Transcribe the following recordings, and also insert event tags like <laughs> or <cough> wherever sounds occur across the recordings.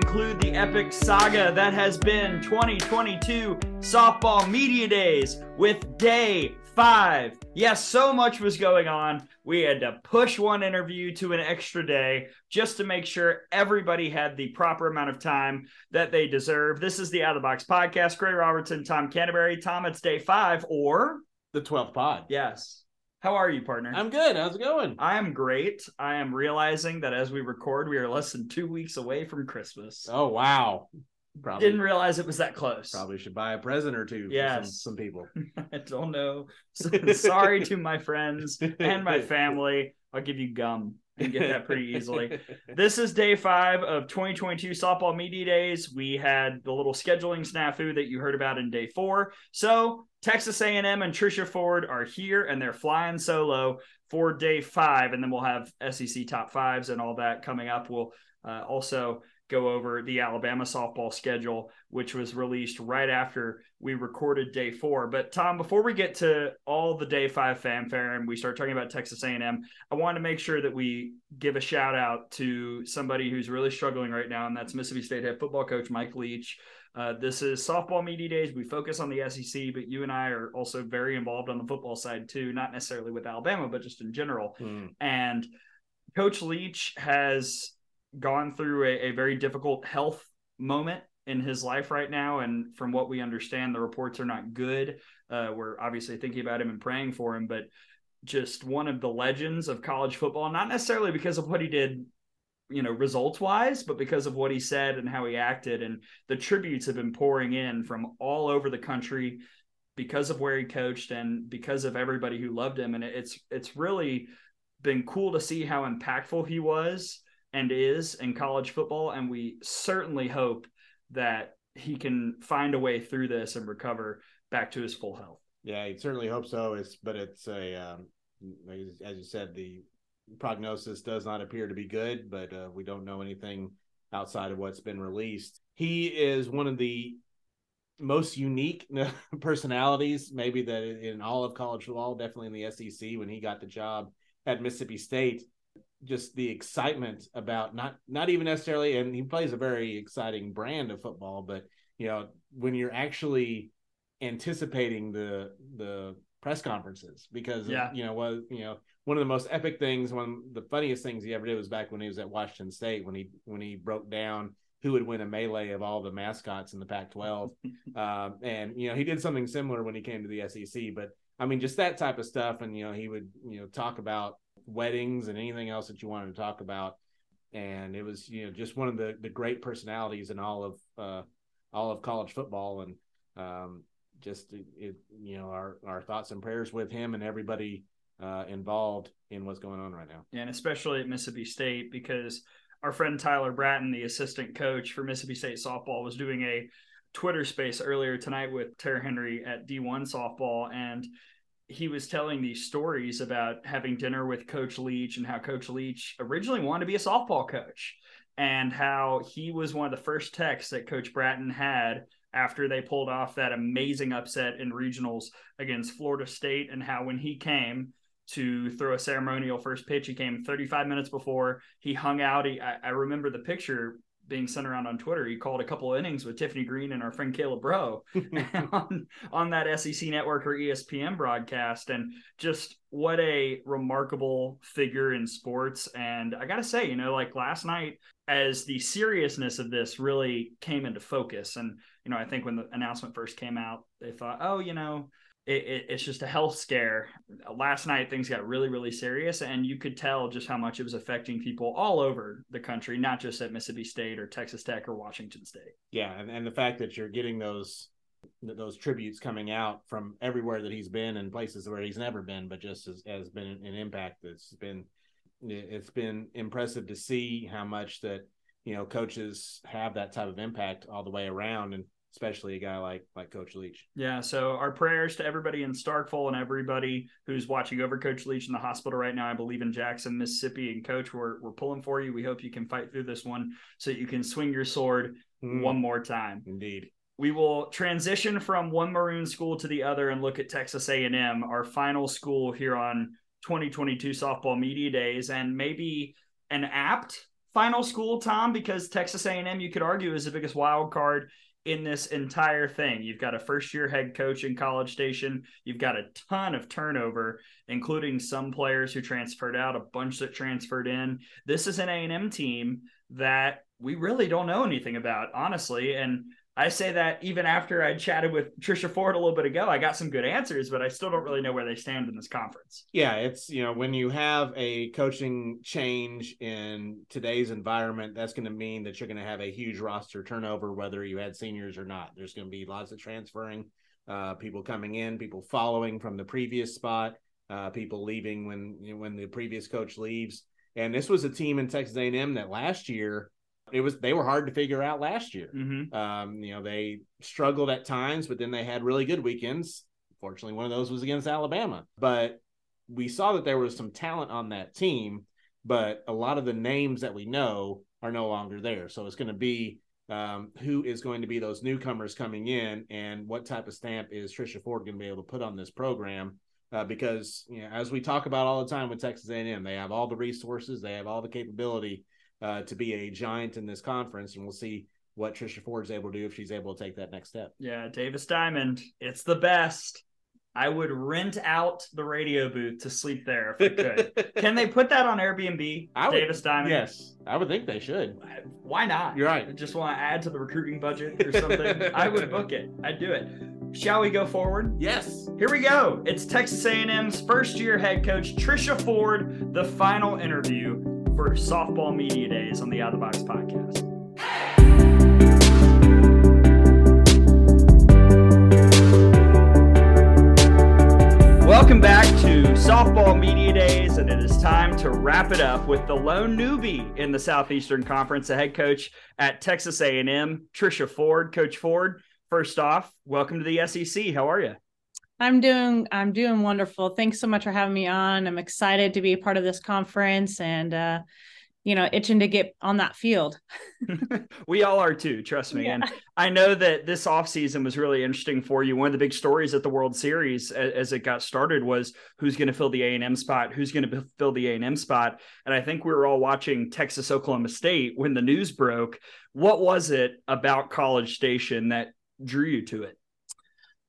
Conclude the epic saga that has been 2022 Softball Media Days with day five. Yes, so much was going on. We had to push one interview to an extra day just to make sure everybody had the proper amount of time that they deserve. This is the Out of the Box podcast. Gray Robertson, Tom Canterbury. Tom, it's day five, or The 12th pod. yes. How are you, partner? I'm good. How's it going? I am great. I am realizing that as we record, we are less than two weeks away from Christmas. Oh, wow. Probably, Didn't realize it was that close. probably should buy a present or two for Yes. some, some people. <laughs> I don't know. So, sorry to my friends <laughs> and my family. I'll give you gum and get that pretty easily. <laughs> This is day five of 2022 softball media days. We had the little scheduling snafu that you heard about in day four. So Texas A&M and Trisha Ford are here and they're flying solo for day five, and then we'll have SEC top fives and all that coming up. We'll uh, also go over the Alabama softball schedule, which was released right after we recorded day four. But Tom, before we get to all the day five fanfare and we start talking about Texas A&M, I wanted to make sure that we give a shout out to somebody who's really struggling right now, and that's Mississippi State head football coach Mike Leach. Uh, this is softball media days. We focus on the SEC, but you and I are also very involved on the football side too, not necessarily with Alabama, but just in general. Hmm. And Coach Leach has gone through a, a very difficult health moment in his life right now. And from what we understand, the reports are not good. Uh, we're obviously thinking about him and praying for him, but just one of the legends of college football, not necessarily because of what he did, you know, results wise, but because of what he said and how he acted. And the tributes have been pouring in from all over the country because of where he coached and because of everybody who loved him. And it's it's really been cool to see how impactful he was and is in college football. And we certainly hope that he can find a way through this and recover back to his full health. Yeah, I certainly hope so. It's but it's a um, as- you said, the prognosis does not appear to be good, but uh, we don't know anything outside of what's been released. He is one of the most unique <laughs> personalities, maybe that in all of college football, definitely in the SEC when he got the job at Mississippi State. Just the excitement about not not even necessarily, and he plays a very exciting brand of football, but you know when you're actually anticipating the the press conferences because Yeah. you know was you know one of the most epic things one of the funniest things he ever did was back when he was at Washington State when he when he broke down who would win a melee of all the mascots in the Pac-12 <laughs> um, and you know he did something similar when he came to the SEC but I mean just that type of stuff and you know he would you know talk about weddings and anything else that you wanted to talk about. And it was you know just one of the the great personalities in all of uh all of college football. And um just it, you know our our thoughts and prayers with him and everybody uh involved in what's going on right now. And especially at Mississippi State because our friend Tyler Bratton, the assistant coach for Mississippi State softball, was doing a Twitter space earlier tonight with Tara Henry at D1 softball, and he was telling these stories about having dinner with Coach Leach and how Coach Leach originally wanted to be a softball coach, and how he was one of the first texts that Coach Bratton had after they pulled off that amazing upset in regionals against Florida State, and how when he came to throw a ceremonial first pitch. He came 35 minutes before. He hung out. He, I, I remember the picture being sent around on Twitter. He called a couple of innings with Tiffany Green and our friend Caleb Bro <laughs> <laughs> on, on that SEC network or ESPN broadcast. And just what a remarkable figure in sports. And I got to say, you know, like last night, as the seriousness of this really came into focus, and, you know, I think when the announcement first came out, they thought, oh, you know, it, it, it's just a health scare. Last night, things got really, really serious, and you could tell just how much it was affecting people all over the country, not just at Mississippi State or Texas Tech or Washington State. Yeah, and, and the fact that you're getting those those tributes coming out from everywhere that he's been and places where he's never been, but just has, has been an impact that's been it's been impressive to see how much that you know coaches have that type of impact all the way around and especially a guy like like Coach Leach. Yeah. So our prayers to everybody in Starkville and everybody who's watching over Coach Leach in the hospital right now. I believe in Jackson, Mississippi, and Coach, we're we're pulling for you. We hope you can fight through this one so you can swing your sword mm. one more time. Indeed. We will transition from one Maroon school to the other and look at Texas A&M, our final school here on 2022 softball media days, and maybe an apt final school, Tom, because Texas A&M, you could argue, is the biggest wild card in this entire thing. You've got a first year head coach in College Station. You've got a ton of turnover, including some players who transferred out, a bunch that transferred in. This is an A&M team that we really don't know anything about, honestly. And I say that even after I chatted with Trisha Ford a little bit ago, I got some good answers, but I still don't really know where they stand in this conference. Yeah, it's you know when you have a coaching change in today's environment, that's going to mean that you're going to have a huge roster turnover, whether you had seniors or not. There's going to be lots of transferring, uh, people coming in, people following from the previous spot, uh, people leaving when you know, when the previous coach leaves. And this was a team in Texas A&M that last year it was they were hard to figure out last year. Mm-hmm. Um, you know, they struggled at times, but then they had really good weekends. Fortunately, one of those was against Alabama. But we saw that there was some talent on that team, but a lot of the names that we know are no longer there. So it's going to be um, who is going to be those newcomers coming in, and what type of stamp is Trisha Ford going to be able to put on this program? Uh, because you know, as we talk about all the time with Texas A&M, they have all the resources, they have all the capability uh, to be a giant in this conference, and we'll see what Trisha Ford's able to do if she's able to take that next step. Yeah, Davis Diamond, it's the best. I would rent out the radio booth to sleep there if I could. <laughs> Can they put that on Airbnb? I would, Davis Diamond. Yes, I would think they should. Why not? You're right. I just want to add to the recruiting budget or something. <laughs> I would book it. I'd do it. Shall we go forward? Yes. Here we go. It's Texas A&M's first year head coach Trisha Ford, the final interview for Softball Media Days on the Out of the Box podcast. Welcome back to Softball Media Days, and it is time to wrap it up with the lone newbie in the Southeastern Conference, the head coach at Texas A&M, Trisha Ford. Coach Ford, first off, welcome to the SEC. How are you? I'm doing I'm doing wonderful. Thanks so much for having me on. I'm excited to be a part of this conference and uh you know, itching to get on that field. <laughs> <laughs> we all are too, trust me. Yeah. And I know that this offseason was really interesting for you. One of the big stories at the World Series as it got started was who's going to fill the A&M spot, who's going to fill the A&M spot. And I think we were all watching Texas Oklahoma State when the news broke. What was it about College Station that drew you to it?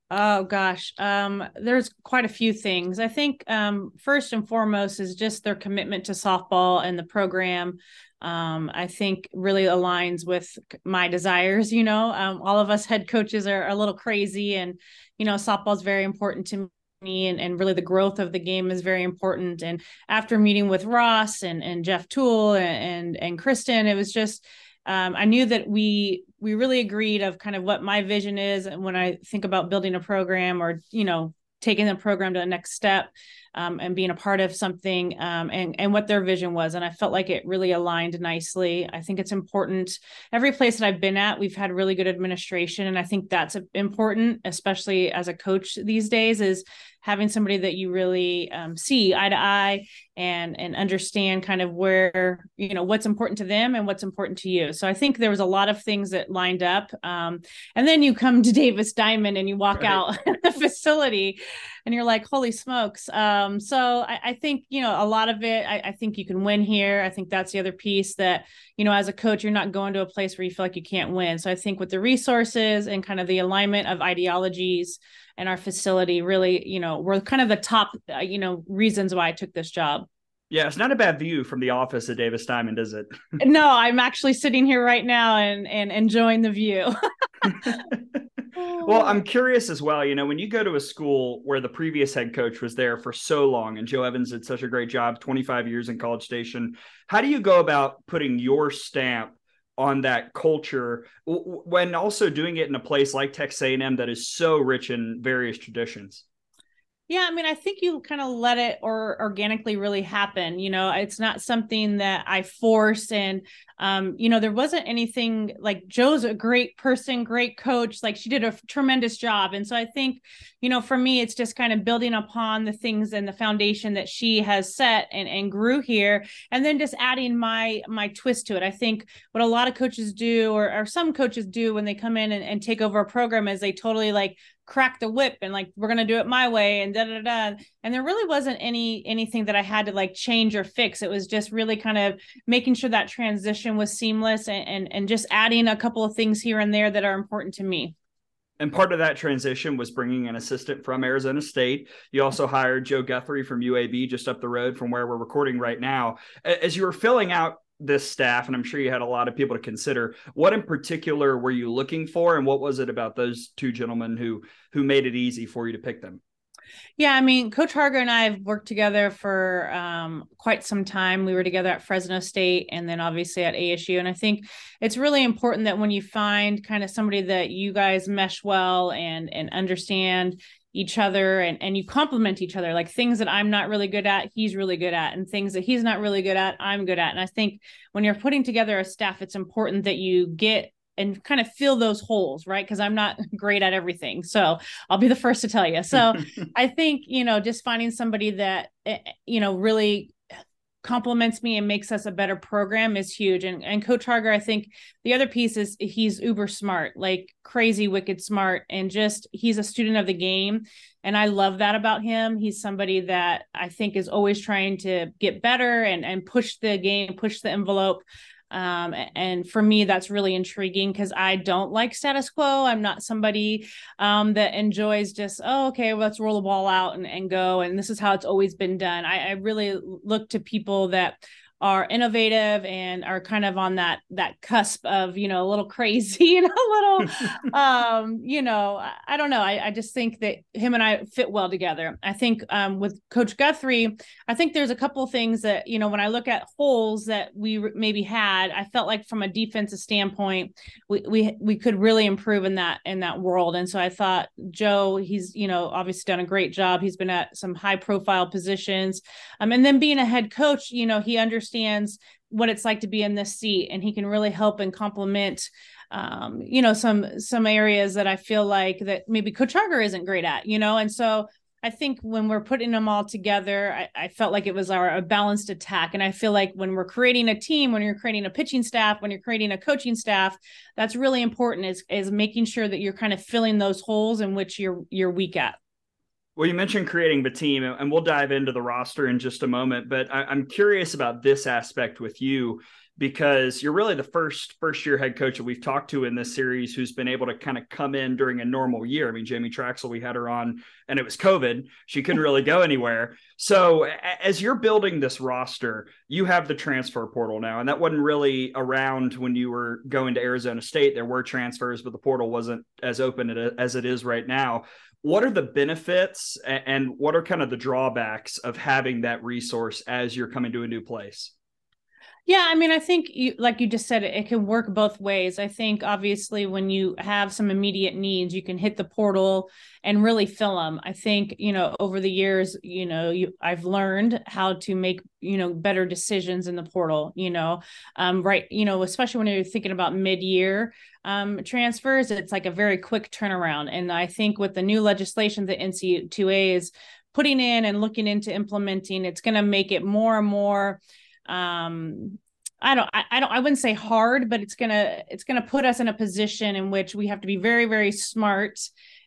Oh gosh, um, there's quite a few things. I think um, first and foremost is just their commitment to softball and the program. Um, I think really aligns with my desires. You know, um, all of us head coaches are a little crazy, and you know, softball is very important to me. And, and really the growth of the game is very important. And after meeting with Ross and, and Jeff Toole and, and, and Kristen, it was just, um, I knew that we we really agreed of kind of what my vision is, and when I think about building a program or you know taking the program to the next step um, and being a part of something um, and and what their vision was. And i felt like it really aligned nicely. I think it's important. Every place that i've been at we've had really good administration. And i think that's important especially as a coach these days is having somebody that you really um, see eye to eye and and understand kind of where you know what's important to them and what's important to you so i think there was a lot of things that lined up um, and then you come to <laughs> davis diamond and you walk right. out <laughs> the facility and you're like holy smokes um, so I, I, think you know a lot of it I, I think you can win here i think that's the other piece that you know as a coach you're not going to a place where you feel like you can't win so i think with the resources and kind of the alignment of ideologies and our facility really, you know, were kind of the top, uh, you know, reasons why I took this job. Yeah, it's not a bad view from the office at Davis Diamond, is it? <laughs> no, I'm actually sitting here right now and and enjoying the view. <laughs> <laughs> Well, I'm oh. curious as well. You know, when you go to a school where the previous head coach was there for so long and Jo Evans did such a great job, 25 years in College Station, how do you go about putting your stamp on that culture when also doing it in a place like Texas A&M that is so rich in various traditions? Yeah, I mean, I think you kind of let it or organically really happen. You know, it's not something that I force. And, um, you know, there wasn't anything like Jo's a great person, great coach. Like she did a tremendous job. And so I think, you know, for me, it's just kind of building upon the things and the foundation that she has set and, and grew here. And then just adding my, my twist to it. I think what a lot of coaches do, or, or some coaches do when they come in and, and take over a program is they totally like crack the whip and like we're gonna do it my way and da da da and there really wasn't any anything that i had to like change or fix it was just really kind of making sure that transition was seamless and and, and just adding a couple of things here and there that are important to me and part of that transition was bringing an assistant from Arizona State. You also hired Joe Guthrie from UAB, just up the road from where we're recording right now. As you were filling out this staff, and I'm sure you had a lot of people to consider. What in particular were you looking for, and what was it about those two gentlemen who who made it easy for you to pick them? Yeah, I mean, Coach Harger and I have worked together for um, quite some time. We were together at Fresno State and then obviously at ASU. And I think it's really important that when you find kind of somebody that you guys mesh well and and understand each other and and you complement each other like things that I'm not really good at he's really good at and things that he's not really good at I'm good at. And I think when you're putting together a staff it's important that you get and kind of fill those holes right? Because I'm not <laughs> great at everything so I'll be the first to tell you so <laughs> I think you know just finding somebody that eh, eh, you know really complements me and makes us a better program is huge. And and Coach Harger, I think the other piece is he's uber smart, like crazy wicked smart, and just he's a student of the game. And I love that about him. He's somebody that I think is always trying to get better and and push the game, push the envelope. Um, and for me, that's really intriguing because I don't like status quo. I'm not somebody um, that enjoys just, oh, okay, well, let's roll the ball out and, and go. And this is how it's always been done. I, I really look to people that are innovative and are kind of on that that cusp of you know a little <laughs> crazy and a little <laughs> um you know i don't know. I, I just think that him and i fit well together. I think um with coach guthrie i think there's a couple of things that you know when i look at holes that we maybe had i felt like from a defensive standpoint we we, we could really improve in that in that world. And so i thought joe he's you know obviously done a great job. He's been at some high profile positions. Um and then being a head coach you know he understands understands what it's like to be in this seat and he can really help and complement um, you know some some areas that i feel like that maybe coach Harger isn't great at you know? And so i think when we're putting them all together I, I felt like it was our a balanced attack. And i feel like when we're creating a team when you're creating a pitching staff when you're creating a coaching staff that's really important is is making sure that you're kind of filling those holes in which you're you're weak at well, you mentioned creating the team, and we'll dive into the roster in just a moment. But I, am curious about this aspect with you because you're really the first first year head coach that we've talked to in this series who's been able to kind of come in during a normal year. I mean, Jamie Trachsel, we had her on, and it was COVID; she couldn't really go anywhere. So, as you're building this roster, you have the transfer portal now, and that wasn't really around when you were going to Arizona State. There were transfers, but the portal wasn't as open as it is right now what are the benefits and what are kind of the drawbacks of having that resource as you're coming to a new place yeah, I mean, I think you, like you just said, it, can work both ways. I think obviously when you have some immediate needs, you can hit the portal and really fill them. I think you know over the years, you know, you I've learned how to make you know better decisions in the portal. You know, um, right? You know, especially when you're thinking about mid-year um, transfers, it's like a very quick turnaround. And I think with the new legislation that NC2A is putting in and looking into implementing, it's going to make it more and more um I don't I, I don't I wouldn't say hard, but it's gonna it's gonna put us in a position in which we have to be very, very smart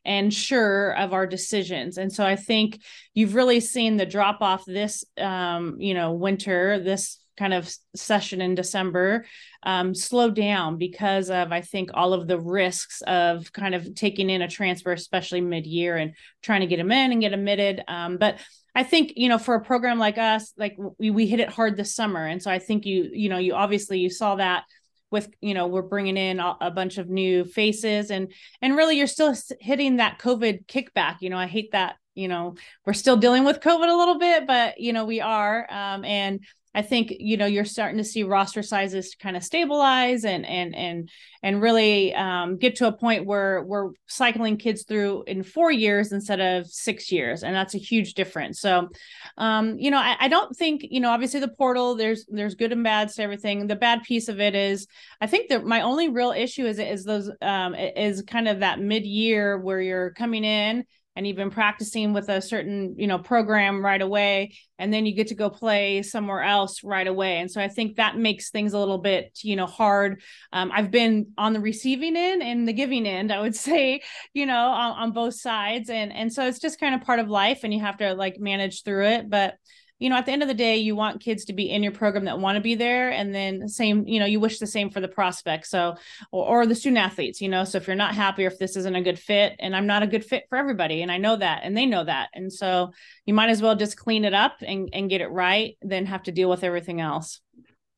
and sure of our decisions. And so I think you've really seen the drop off this um, you know, winter, this kind of session in December um, slow down because of I think all of the risks of kind of taking in a transfer, especially mid year and trying to get them in and get admitted. Um, but I think you know for a program like us, like we we hit it hard this summer, and so I think you you know you obviously you saw that with you know we're bringing in a, bunch of new faces and and really you're still hitting that covid kickback. You know i hate that you know we're still dealing with covid a little bit but you know we are um, and I think you know you're starting to see roster sizes kind of stabilize and and and and really um, get to a point where we're cycling kids through in four years instead of six years, and that's a huge difference. So, um, you know, I, I, don't think you know obviously the portal there's there's good and bads to everything. The bad piece of it is I think that my only real issue is is those um, is kind of that mid year where you're coming in and you've been practicing with a certain you know program right away and then you get to go play somewhere else right away. And so i think that makes things a little bit you know hard. Um, i've been on the receiving end and the giving end i would <laughs> say you know on, on both sides. And and so it's just kind of part of life and you have to like manage through it. But you know, at the end of the day, you want kids to be in your program that want to be there. And then same, you know, you wish the same for the prospects. So, or, or the student athletes, you know, so if you're not happy or if this isn't a good fit and I'm not a good fit for everybody and I know that and they know that. And so you might as well just clean it up and, and get it right than have to deal with everything else.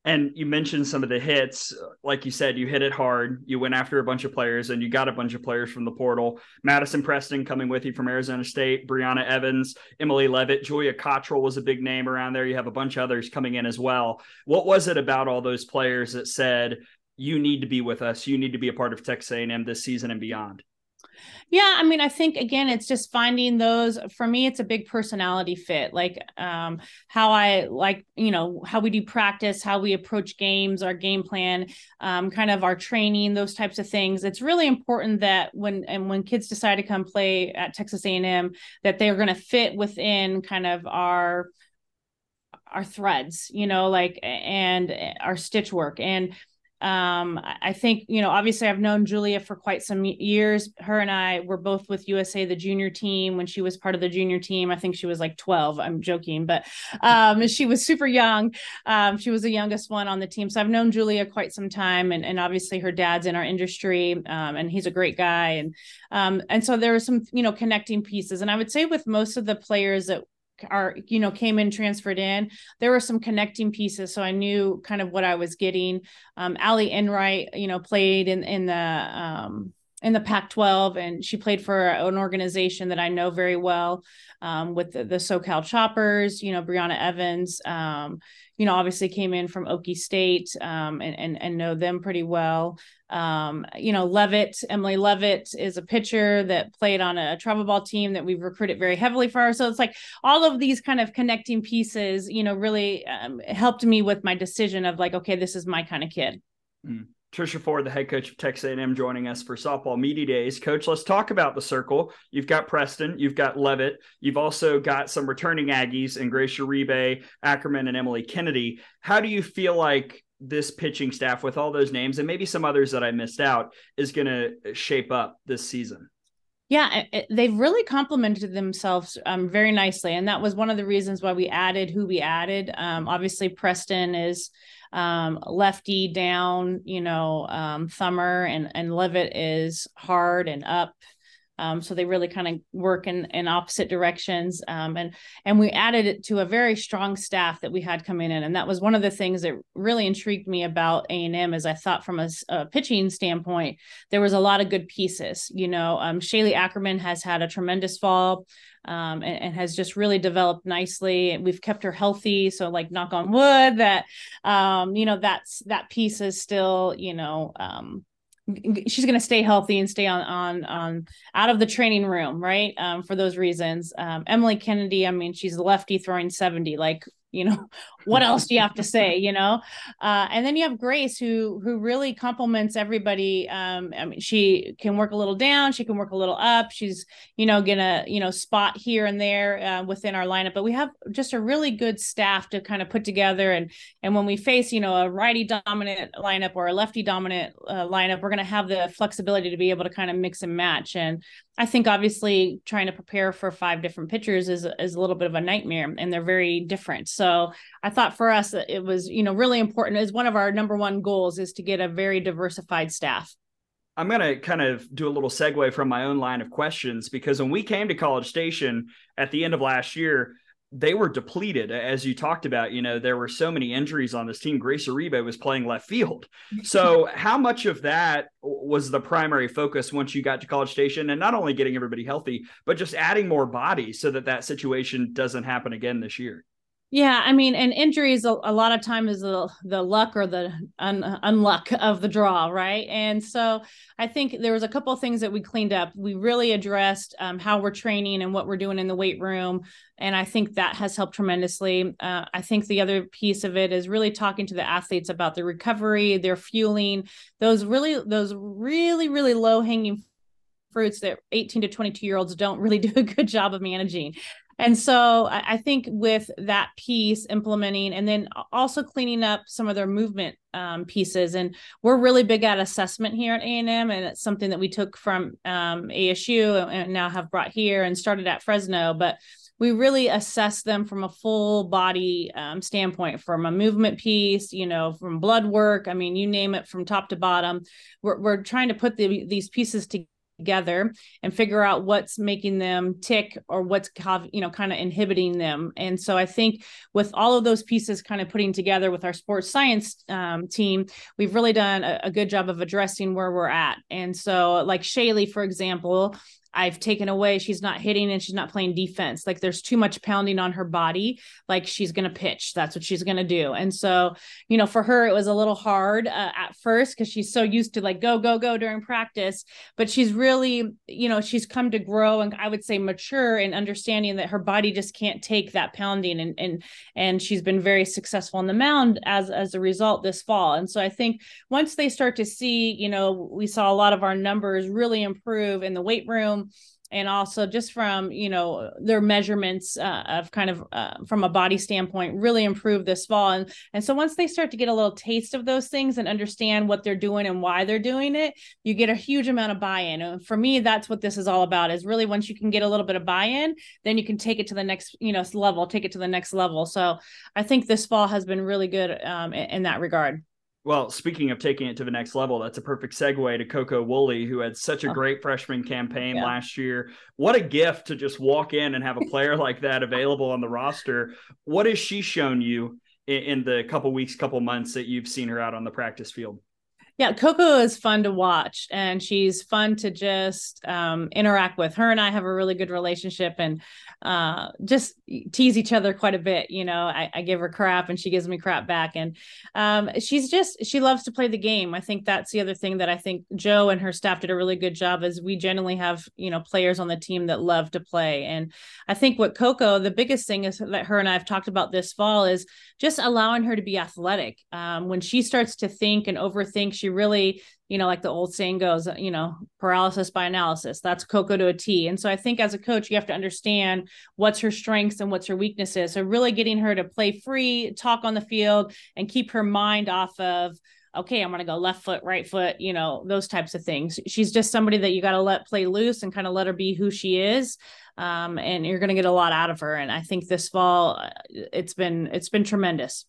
And you mentioned some of the hits. Like you said, you hit it hard. You went after a bunch of players and you got a bunch of players from the portal. Madison Preston coming with you from Arizona State, Brianna Evans, Emily Levitt, Julia Cottrell was a big name around there. You have a bunch of others coming in as well. What was it about all those players that said, you need to be with us. You need to be a part of Texas A&M this season and beyond? Yeah, I mean, I think again, it's just finding those. For me, it's a big personality fit, like um, how I like, you know, how we do practice, how we approach games, our game plan, um, kind of our training, those types of things. It's really important that when and when kids decide to come play at Texas A&M, that they are going to fit within kind of our our threads, you know, like and our stitch work and um, I think, you know, obviously I've known Julia for quite some years. Her and I were both with USA, the junior team, when she was part of the junior team. I think she was like 12. I'm joking, but um, <laughs> she was super young. Um, she was the youngest one on the team. So I've known Julia quite some time. And, and obviously her dad's in our industry um, and he's a great guy. And, um, and so there were some, you know, connecting pieces. And I would say with most of the players that are you know came in transferred in there were some connecting pieces so i knew kind of what i was getting um ali enright you know played in in the um in the Pac 12, and she played for an organization that I know very well um, with the, the, SoCal Choppers. You know, Brianna Evans, um, you know, obviously came in from Okie State um, and, and, and know them pretty well. Um, you know, Levitt, Emily Levitt is a pitcher that played on a travel ball team that we've recruited very heavily for. So it's like all of these kind of connecting pieces, you know, really um, helped me with my decision of like, okay, this is my kind of kid. Mm. Trisha Ford, the head coach of Texas A&M, joining us for softball media days. Coach, let's talk about the circle. You've got Preston, you've got Levitt, you've also got some returning Aggies and Grace Uribe, Ackerman, and Emily Kennedy. How do you feel like this pitching staff, with all those names and maybe some others that I missed out, is going to shape up this season? Yeah, it, they've really complemented themselves um, very nicely, and that was one of the reasons why we added who we added. Um, obviously, Preston is um, lefty down, you know, um, thumber, and and Levitt is hard and up. Um, so they really kind of work in, in opposite directions. Um, and and we added it to a very strong staff that we had coming in, and that was one of the things that really intrigued me about A and M. Is I thought from a, a, pitching standpoint, there was a lot of good pieces. You know, um, Shaylee Ackerman has had a tremendous fall um, and, and, has just really developed nicely. We've kept her healthy, so like knock on wood that um, you know that's that piece is still you know um, she's going to stay healthy and stay on on on out of the training room right? Um, for those reasons. Um, emily kennedy i mean she's a lefty throwing 70 like you know what else do you have to say you know? Uh, and then you have grace who who really complements everybody. Um, i mean she can work a little down she can work a little up. She's you know gonna you know spot here and there uh, within our lineup. But we have just a really good staff to kind of put together. And and when we face you know a righty dominant lineup or a lefty dominant uh, lineup we're to have the flexibility to be able to kind of mix and match. And I think obviously trying to prepare for five different pitchers is is a little bit of a nightmare, and they're very different. So I thought for us it was you know really important as one of our number one goals is to get a very diversified staff. I'm going to kind of do a little segue from my own line of questions because when we came to College Station at the end of last year, they were depleted. As you talked about you know there were so many injuries on this team. Grace uribe was playing left field. So <laughs> how much of that was the primary focus once you got to college station? And not only getting everybody healthy but just adding more bodies so that that situation doesn't happen again this year yeah, I mean, and injuries a, a lot of time is the the luck or the un, unluck of the draw, right? And so I think there was a couple things that we cleaned up. We really addressed um, how we're training and what we're doing in the weight room, and I think that has helped tremendously. Uh, I think the other piece of it is really talking to the athletes about their recovery, their fueling, those really those really really low hanging fruits that 18 to 22 year olds don't really <laughs> do a good job of managing and so I, I think with that piece implementing and then also cleaning up some of their movement um, pieces and we're really big at assessment here at a&m and it's something that we took from um, asu and now have brought here and started at fresno but we really assess them from a full body um, standpoint from a movement piece you know from blood work i mean you name it from top to bottom. We're, we're trying to put the, these pieces together together and figure out what's making them tick or what's you know kind of inhibiting them. And so i think with all of those pieces kind of putting together with our sports science um, team we've really done a, a, good job of addressing where we're at. And so like shaylee for example I've taken away. She's not hitting and she's not playing defense. Like there's too much pounding on her body. Like she's going to pitch. That's what she's going to do. And so, you know, for her, it was a little hard uh, at first because she's so used to like go, go, go during practice. But she's really, you know, she's come to grow and I would say mature in understanding that her body just can't take that pounding. And, and, and she's been very successful on the mound as, as a result this fall. And so I think once they start to see, you know, we saw a lot of our numbers really improve in the weight room and also just from you know their measurements uh, of kind of uh, from a body standpoint really improve this fall. And and so once they start to get a little taste of those things and understand what they're doing and why they're doing it you get a huge amount of buy-in. And for me that's what this is all about is really once you can get a little bit of buy-in then you can take it to the next you know level take it to the next level. So i think this fall has been really good um, in, in that regard well, speaking of taking it to the next level, that's a perfect segue to Koko Wooley, who had such a great freshman campaign yeah. last year. What a gift to just walk in and have a player like that available on the roster. What has she shown you in, in the couple weeks, couple months that you've seen her out on the practice field? Yeah, Koko is fun to watch and she's fun to just um, interact with. Her and I have a really good relationship and uh, just tease each other quite a bit. You know, I, I, give her crap and she gives me crap back. And um, she's just, she loves to play the game. I think that's the other thing that I think Jo and her staff did a really good job is we generally have, you know, players on the team that love to play. And I think what Koko, the biggest thing is that her and I have talked about this fall is just allowing her to be athletic. Um, when she starts to think and overthink, she really you know, like the old saying goes, you know, paralysis by analysis. That's Koko to a T. And so I think as a coach, you have to understand what's her strengths and what's her weaknesses. So really getting her to play free, talk on the field, and keep her mind off of okay, I'm going to go left foot, right foot, you know, those types of things. She's just somebody that you got to let play loose and kind of let her be who she is. Um, and you're going to get a lot out of her. And I think this fall, uh, it's been, it's been tremendous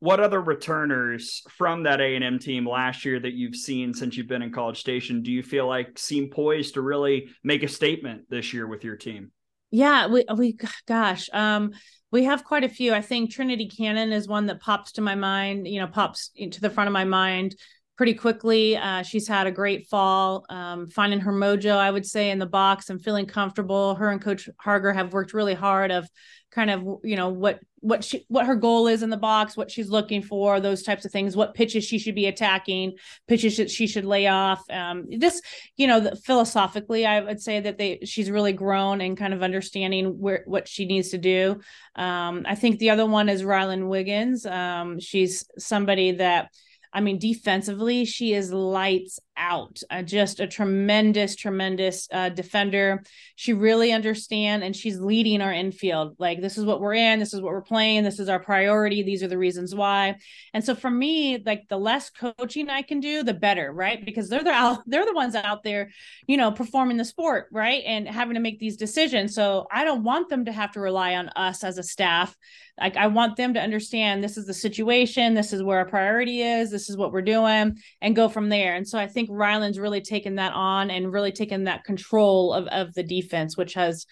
what other returners from that A&M team last year that you've seen since you've been in College Station do you feel like seem poised to really make a statement this year with your team? Yeah, we we gosh, um we have quite a few. I think Trinity Cannon is one that pops to my mind, you know, pops into the front of my mind pretty quickly. Uh, she's had a great fall, um, finding her mojo, I would say, in the box and feeling comfortable. Her and Coach Harger have worked really hard of kind of you know what what she what her goal is in the box, what she's looking for, those types of things, what pitches she should be attacking, pitches that she should lay off. Um, just you know, the, philosophically, I would say that they she's really grown and kind of understanding where what she needs to do. Um, I think the other one is Rylen Wiggins. Um, she's somebody that I mean, defensively, she is lights out. Uh, just a tremendous, tremendous uh, defender. She really understands and she's leading our infield. Like this is what we're in. This is what we're playing. This is our priority. These are the reasons why. And so for me, like the less coaching I can do, the better, right? Because they're the out, <laughs> they're the ones out there, you know, performing the sport, right, and having to make these decisions. So I don't want them to have to rely on us as a staff. Like I want them to understand this is the situation. This is where our priority is. This is what we're doing, and go from there. And so I think think Ryland's really taken that on and really taken that control of, of the defense, which has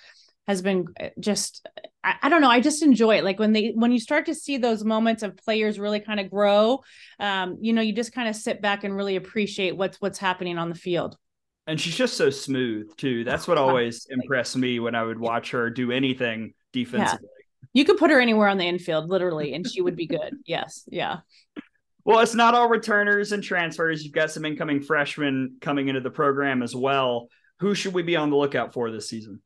has been uh, just I, I, don't know i just enjoy it. Like when they when you start to see those moments of players really kind of grow um you know you just kind of sit back and really appreciate what's what's happening on the field. And she's just so smooth too. That's what <laughs> always impressed me when i would watch her do anything defensively. Yeah. you could put her anywhere on the infield literally and she would be good. <laughs> Yes. Yeah well, it's not all returners and transfers. You've got some incoming freshmen coming into the program as well. Who should we be on the lookout for this season?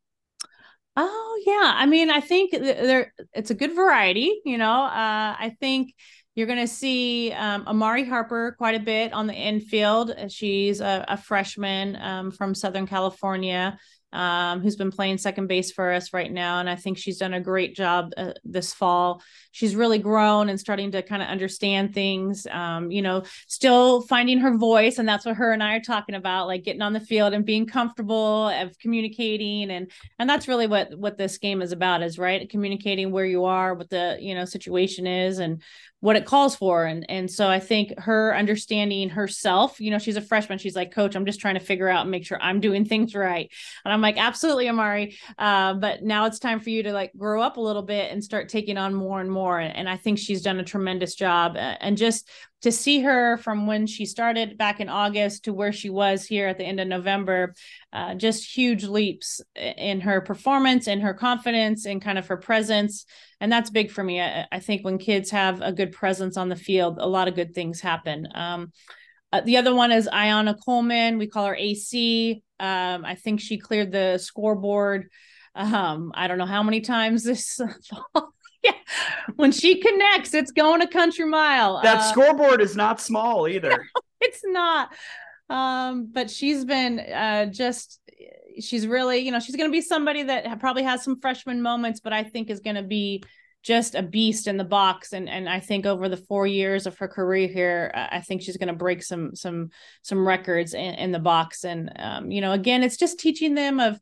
Oh yeah, I mean, I think there it's a good variety. You know, uh, I think you're going to see um, Amari Harper quite a bit on the infield. She's a, a freshman um, from Southern California um, who's been playing second base for us right now. And I think she's done a great job uh, this fall. She's really grown and starting to kind of understand things, um, you know, still finding her voice. And that's what her and I are talking about, like getting on the field and being comfortable of communicating. And, and that's really what, what this game is about is right. Communicating where you are, what the, you know, situation is and what it calls for and and so i think her understanding herself you know she's a freshman she's like coach i'm just trying to figure out and make sure i'm doing things right and i'm like absolutely amari uh, but now it's time for you to like grow up a little bit and start taking on more and more and, and i think she's done a tremendous job and just to see her from when she started back in August to where she was here at the end of November, uh, just huge leaps in her performance and her confidence and kind of her presence. And that's big for me. I, I, think when kids have a good presence on the field, a lot of good things happen. Um, uh, the other one is Iana Coleman. We call her AC. Um, I think she cleared the scoreboard. Um, I don't know how many times this <laughs> fall <laughs> yeah. When she connects, it's going a country mile. That uh, scoreboard is not small <laughs> either. it's not. Um, but she's been uh, just she's really, you know, she's going to be somebody that probably has some freshman moments, but I think is going to be just a beast in the box and and I think over the 4 years of her career here I think she's going to break some some some records in, in the box and um, you know again it's just teaching them of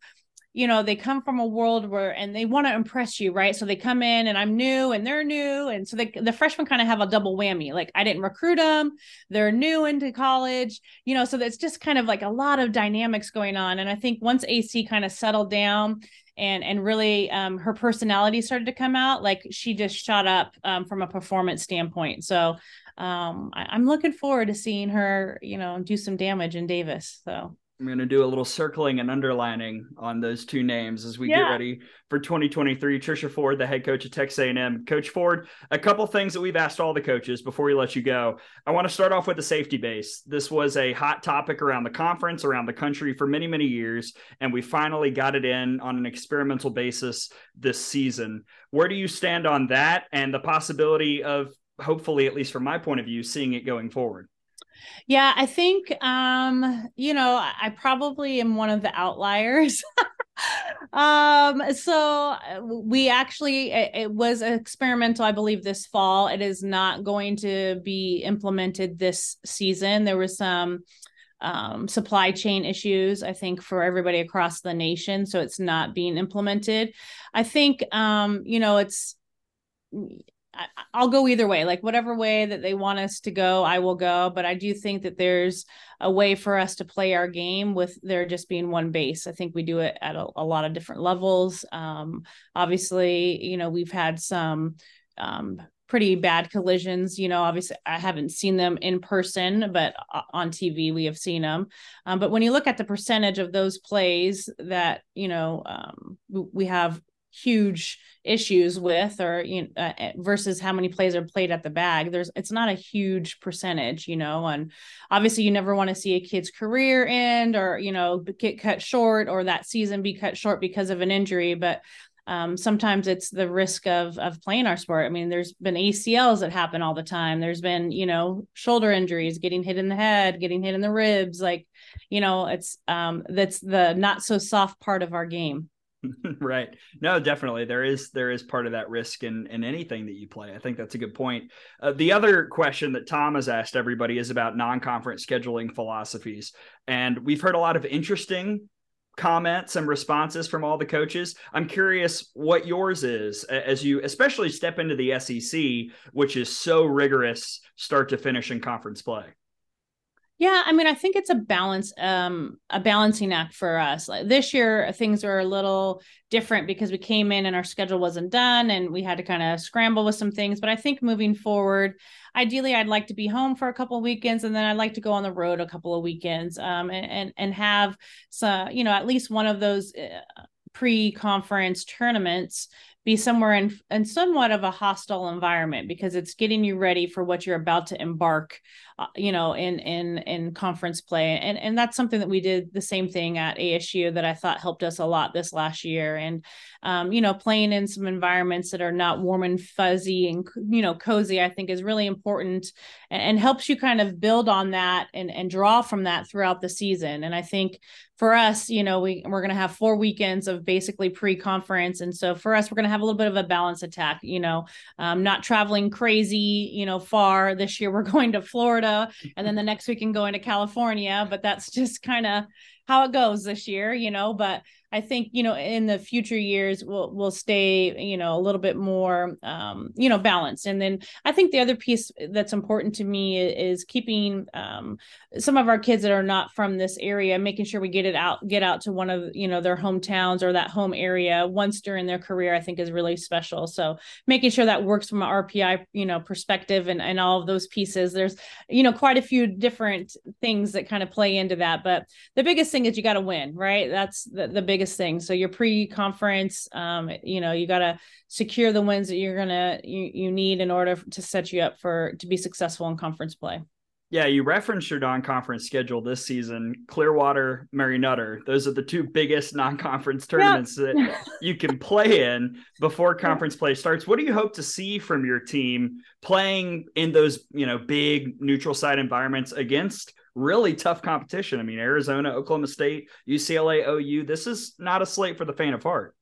you know they come from a world where and they want to impress you right? So they come in and i'm new and they're new and so they, the freshmen kind of have a double whammy like i didn't recruit them they're new into college you know so it's just kind of like a lot of dynamics going on and i think once ac kind of settled down and and really um, her personality started to come out like she just shot up um, from a performance standpoint. So um, I, i'm looking forward to seeing her you know do some damage in davis so I'm going to do a little circling and underlining on those two names as we yeah. get ready for 2023. Trisha Ford, the head coach of Texas A&M. Coach Ford, a couple things that we've asked all the coaches before we let you go. I want to start off with the safety base. This was a hot topic around the conference, around the country for many, many years, and we finally got it in on an experimental basis this season. Where do you stand on that and the possibility of hopefully, at least from my point of view, seeing it going forward? Yeah, I think um, you know, I probably am one of the outliers. <laughs> um so uh, we actually it, it, was experimental i believe this fall. It is not going to be implemented this season. There was some um, supply chain issues i think for everybody across the nation so it's not being implemented. I think um you know it's I'll go either way. Like whatever way that they want us to go, I will go. But I do think that there's a way for us to play our game with there just being one base. I think we do it at a, a lot of different levels. Um, obviously, you know, we've had some um, pretty bad collisions. You know, obviously, I haven't seen them in person, but on TV we have seen them. Um, but when you look at the percentage of those plays that you know um, we have huge issues with or you know uh, uh, versus how many plays are played at the bag there's it's not a huge percentage you know and obviously you never want to see a kid's career end or you know get cut short or that season be cut short because of an injury but um, sometimes it's the risk of of playing our sport. I mean, there's been ACLs that happen all the time. There's been, you know, shoulder injuries, getting hit in the head, getting hit in the ribs. Like, you know, it's um, that's the not so soft part of our game. <laughs> right. No definitely. There is there is part of that risk in in anything that you play. I think that's a good point. Uh, the other question that tom has asked everybody is about non-conference scheduling philosophies. And we've heard a lot of interesting comments and responses from all the coaches. I'm curious what yours is as you especially step into the sec which is so rigorous start to finish in conference play Yeah, I mean, I think it's a balance, um, a balancing act for us. Like this year, things are a little different because we came in and our schedule wasn't done, and we had to kind of scramble with some things. But I think moving forward, ideally, I'd like to be home for a couple of weekends, and then I'd like to go on the road a couple of weekends, um, and and, and have some, you know, at least one of those. Uh, pre-conference tournaments be somewhere in, in somewhat of a hostile environment because it's getting you ready for what you're about to embark uh, you know in in in conference play. And and that's something that we did the same thing at ASU that I thought helped us a lot this last year. And um, you know playing in some environments that are not warm and fuzzy and you know cozy I think is really important and, and helps you kind of build on that and and draw from that throughout the season. And I think for us, you know, we we're to have four weekends of basically pre-conference, and so for us, we're to have a little bit of a balance attack. You know, um, not traveling crazy, you know, far. This year, <laughs> we're going to Florida, and then the next weekend going to California. But that's just kind of how it goes this year, you know. But I think you know in the future years we'll we'll stay you know a little bit more um, you know balanced. And then I think the other piece that's important to me is keeping um, some of our kids that are not from this area, making sure we get it out, get out to one of you know their hometowns or that home area once during their career. I think is really special. So making sure that works from an RPI you know perspective and and all of those pieces. There's you know quite a few different things that kind of play into that, but the biggest thing is you got to win, right? That's the, the biggest thing. So your pre-conference, um, you know, you got to secure the wins that you're gonna you, you need in order to set you up for to be successful in conference play. Yeah, you referenced your non-conference schedule this season. Clearwater, Mary Nutter. Those are the two biggest non-conference tournaments yep. that <laughs> you can play in before conference play starts. What do you hope to see from your team playing in those, you know, big neutral site environments against really tough competition. I mean, Arizona, Oklahoma State, UCLA, OU. This is not a slate for the faint of heart.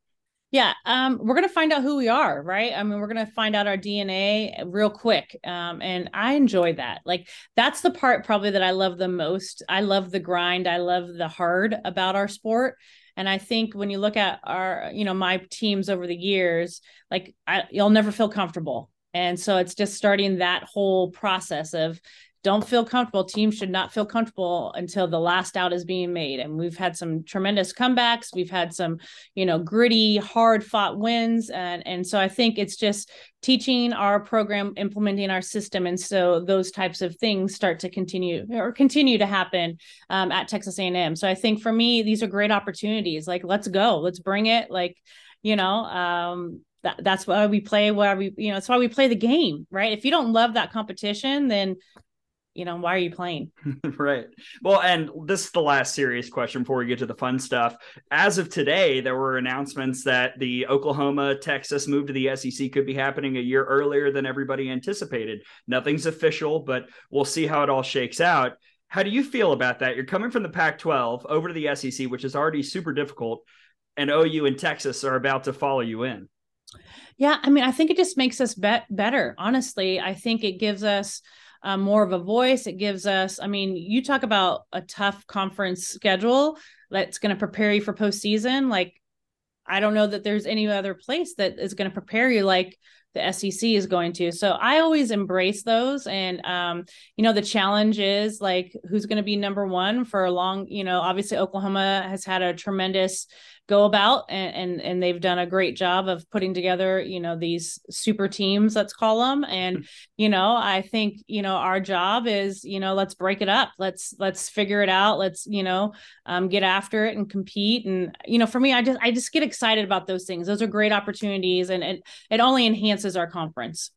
Yeah, um, we're gonna find out who we are, right? I mean, we're gonna find out our DNA real quick, um, and I enjoy that. Like, that's the part probably that I love the most. I love the grind. I love the hard about our sport. And I think when you look at our, you know, my teams over the years, like I, you'll never feel comfortable. And so it's just starting that whole process of don't feel comfortable. Teams should not feel comfortable until the last out is being made. And we've had some tremendous comebacks. We've had some, you know, gritty, hard fought wins. And, and so I think it's just teaching our program, implementing our system. And so those types of things start to continue or continue to happen um, at Texas A&M. So I think for me, these are great opportunities. Like, let's go, let's bring it. Like, you know, um, that, that's why we play where we you know it's why we play the game right if you don't love that competition then you know, why are you playing? <laughs> right. Well, and this is the last serious question before we get to the fun stuff. As of today, there were announcements that the Oklahoma Texas move to the SEC could be happening a year earlier than everybody anticipated. Nothing's official, but we'll see how it all shakes out. How do you feel about that? You're coming from the Pac 12 over to the SEC, which is already super difficult, and OU and Texas are about to follow you in. Yeah, I mean, I think it just makes us bet better. Honestly, I think it gives us um, more of a voice. It gives us, I mean, you talk about a tough conference schedule that's going to prepare you for postseason. Like, I don't know that there's any other place that is going to prepare you like the SEC is going to. So I always embrace those. And, um, you know, the challenge is like who's going to be number one for a long, you know, obviously Oklahoma has had a tremendous go about and, and and they've done a great job of putting together you know these super teams let's call them and hmm. you know i think you know our job is you know let's break it up. Let's let's figure it out. Let's you know um, get after it and compete. And you know for me i just i just get excited about those things. Those are great opportunities and it, it only enhances our conference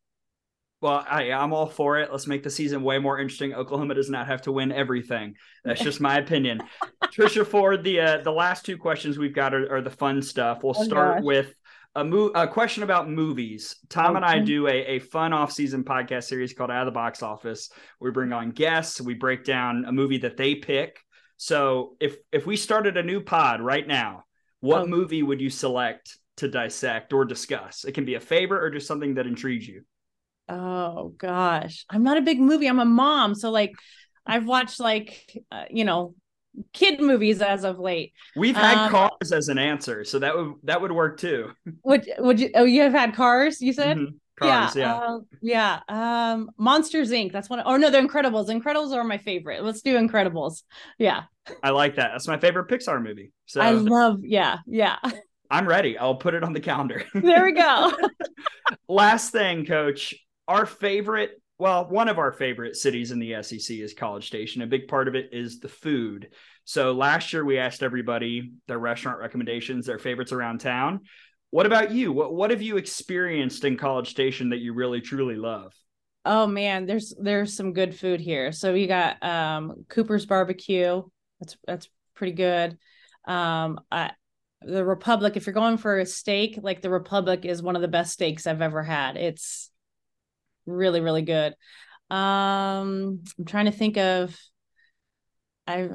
well, I, I'm all for it. Let's make the season way more interesting. Oklahoma does not have to win everything. That's just my opinion. <laughs> Trisha Ford, the uh, the last two questions we've got are, are the fun stuff. We'll oh, start gosh. with a, mo- a question about movies. Tom okay. and I do a, a fun off-season podcast series called Out of the Box Office. We bring on guests. We break down a movie that they pick. So if if we started a new pod right now, what oh. movie would you select to dissect or discuss? It can be a favorite or just something that intrigues you. Oh gosh, I'm not a big movie. I'm a mom, so like I've watched like uh, you know kid movies as of late. We've had um, cars as an answer, so that would that would work too. <laughs> Would would you? Oh, you have had cars. You said. Mm-hmm. Cars, yeah, yeah. uh, yeah. Um, Monsters Inc. That's one. Oh no, the Incredibles. Incredibles are my favorite. Let's do Incredibles. Yeah, I like that. That's my favorite Pixar movie. So I love. Yeah, yeah. I'm ready. I'll put it on the calendar. There we go. <laughs> Last thing, coach. Our favorite, well, one of our favorite cities in the SEC is College Station. A big part of it is the food. So last year we asked everybody their restaurant recommendations, their favorites around town. What about you? What what have you experienced in College Station that you really truly love? oh man, there's there's some good food here. So we got um Cooper's barbecue. That's that's pretty good. Um, I the Republic. If you're going for a steak, like the Republic is one of the best steaks I've ever had. It's really really good. Um, I'm trying to think of. I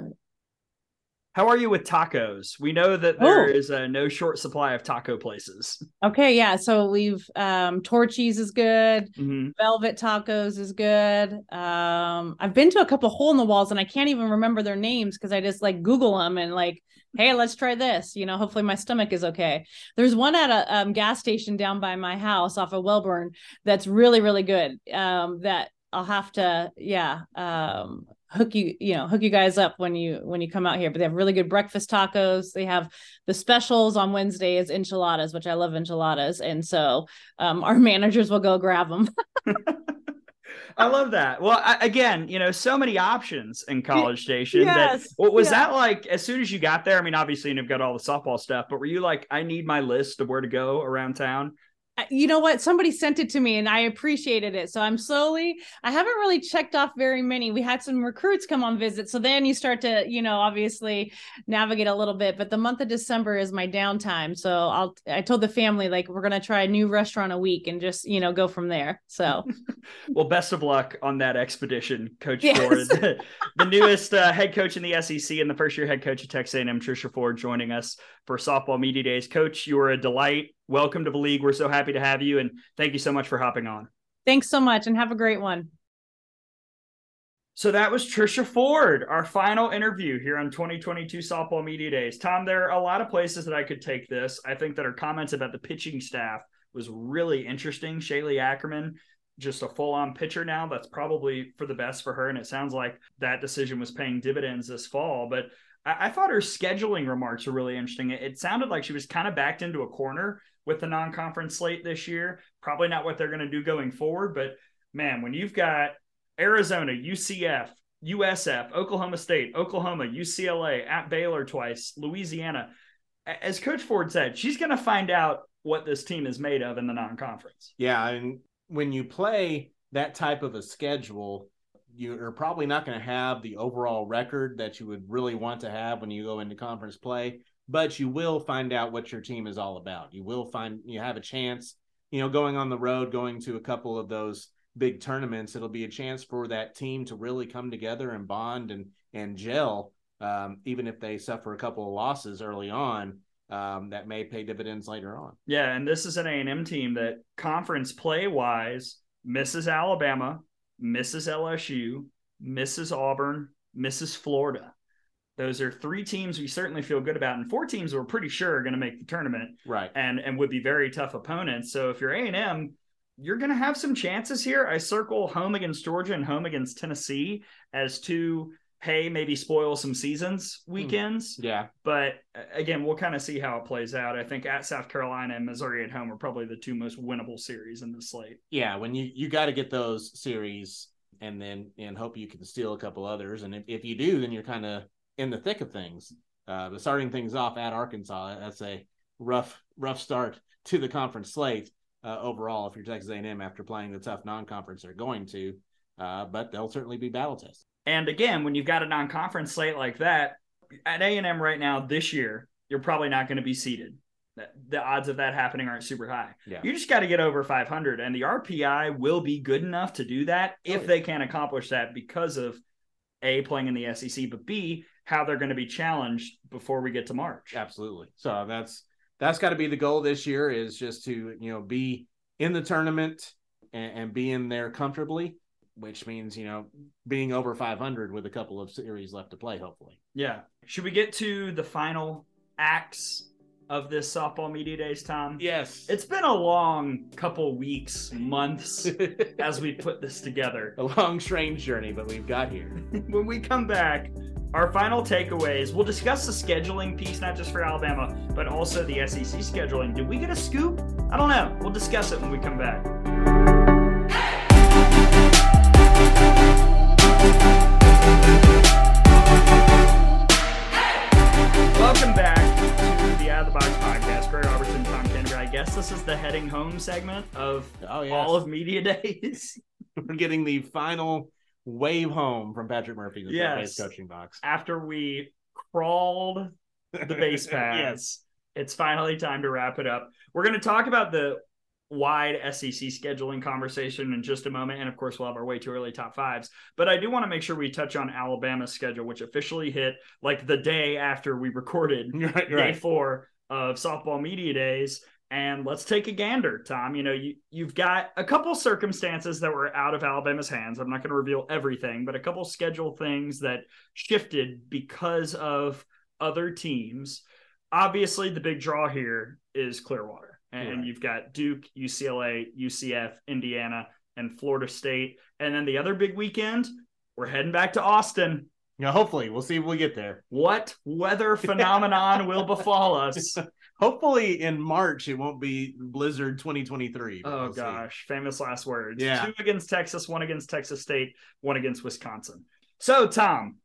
How are you with tacos? We know that there is a no short supply of taco places. okay, yeah. So we've um Torchy's is good. Mhm. Velvet Tacos is good. Um, I've been to a couple hole in the walls and I can't even remember their names because I just like Google them and like, hey, let's try this. You know, hopefully my stomach is okay. There's one at a um, gas station down by my house off of Wellborn that's really, really good. Um, that I'll have to, yeah, um, hook you, you know, hook you guys up when you when you come out here. But they have really good breakfast tacos. They have the specials on Wednesday is enchiladas, which I love enchiladas, and so um, our <laughs> managers will go grab them. <laughs> <laughs> I love that. Well, I, again, you know, so many options in College Station. yes, That what was that like as soon as you got there? I mean, obviously you've got all the softball stuff, but were you like, I need my list of where to go around town? You know what somebody sent it to me and i appreciated it so i'm slowly i haven't really checked off very many we had some recruits come on visit so then you start to you know obviously navigate a little bit but the month of december is my downtime so i'll i told the family like we're going to try a new restaurant a week and just you know go from there so <laughs> Well, best of luck on that expedition, Coach Yes. Ford. <laughs> <laughs> the newest uh, head coach in the SEC and the first year head coach at Texas A&M, Trisha Ford, joining us for softball media days. Coach, you are a delight. Welcome to the league. We're so happy to have you, and thank you so much for hopping on. thanks so much and have a great one So that was Trisha Ford, our final interview here on 2022 Softball Media Days. Tom, there are a lot of places that I could take this. I think that her comments about the pitching staff was really interesting. Shaylee Ackerman, just a full on pitcher now. That's probably for the best for her. And it sounds like that decision was paying dividends this fall. But I, I thought her scheduling remarks were really interesting. It, it sounded like she was kind of backed into a corner with the non conference slate this year. Probably not what they're going to do going forward. But man, when you've got Arizona, UCF, USF, Oklahoma State, Oklahoma, UCLA, at Baylor twice, Louisiana. As Coach Ford said, she's going to find out what this team is made of in the non conference. Yeah, and when you play that type of a schedule, you're probably not going to have the overall record that you would really want to have when you go into conference play, but you will find out what your team is all about. You will find you have a chance, you know, going on the road, going to a couple of those big tournaments, it'll be a chance for that team to really come together and bond and and gel. Um, even if they suffer a couple of losses early on, um, that may pay dividends later on. Yeah, and this is an A&M team that conference play wise misses Alabama, misses LSU, misses Auburn, misses Florida. Those are three teams we certainly feel good about, and four teams we're pretty sure are going to make the tournament Right. and and would be very tough opponents. So if you're A&M, you're going to have some chances here. I circle home against Georgia and home against Tennessee as two hey maybe spoil some seasons weekends. Yeah. But uh, again, we'll kind of see how it plays out. I think at South Carolina and Missouri at home are probably the two most winnable series in the slate. yeah, when you you got to get those series and then and hope you can steal a couple others, and if, if you do, then you're kind of in the thick of things. Uh, but starting things off at Arkansas, that's a rough rough start to the conference slate uh, overall. If you're Texas A&M after playing the tough non-conference, they're going to, uh, but they'll certainly be battle tested. And again, when you've got a non-conference slate like that, at A&M right now this year, you're probably not going to be seeded. The- The odds of that happening aren't super high. Yeah. You just got to get over 500, and the RPI will be good enough to do that if Oh, yeah. they can accomplish that because of A, playing in the SEC, but B, how they're going to be challenged before we get to March. Absolutely. So that's that's got to be the goal this year is just to you know be in the tournament and, and be in there comfortably, which means you know being over 500 with a couple of series left to play. Hopefully. Yeah. Should we get to the final acts of this softball media days, Tom. Yes. It's been a long couple weeks, months <laughs> as we put this together. a long, strange journey, but we've got here. <laughs> when we come back, our final takeaways, we'll discuss the scheduling piece, not just for Alabama, but also the SEC scheduling. Did we get a scoop? I don't know. We'll discuss it when we come back. Welcome back to the Out of the Box podcast. Greg Robertson, Tom Kendra. I guess this is the heading home segment of Oh, yes. all of media <laughs> days. We're getting the final wave home from Patrick Murphy the Yes. base coaching box. After we crawled the base <laughs> paths, yes. it's finally time to wrap it up. We're going to talk about the wide SEC scheduling conversation in just a moment. And of course, we'll have our way too early top fives. But I do want to make sure we touch on Alabama's schedule, which officially hit like the day after we recorded <laughs> Right, day right. four of softball media days. And let's take a gander, Tom. You know, you, you've got a couple circumstances that were out of Alabama's hands. I'm not going to reveal everything, but a couple schedule things that shifted because of other teams. Obviously, the big draw here is Clearwater. And Right. you've got Duke, UCLA, UCF, Indiana, and Florida State. And then the other big weekend, we're heading back to Austin. Yeah, hopefully, we'll see if we get there. What weather phenomenon will befall us? <laughs> Hopefully, in March, it won't be Blizzard 2023. Oh we'll see. gosh, famous last words. Yeah. Two against Texas, one against Texas State, one against Wisconsin. So, Tom,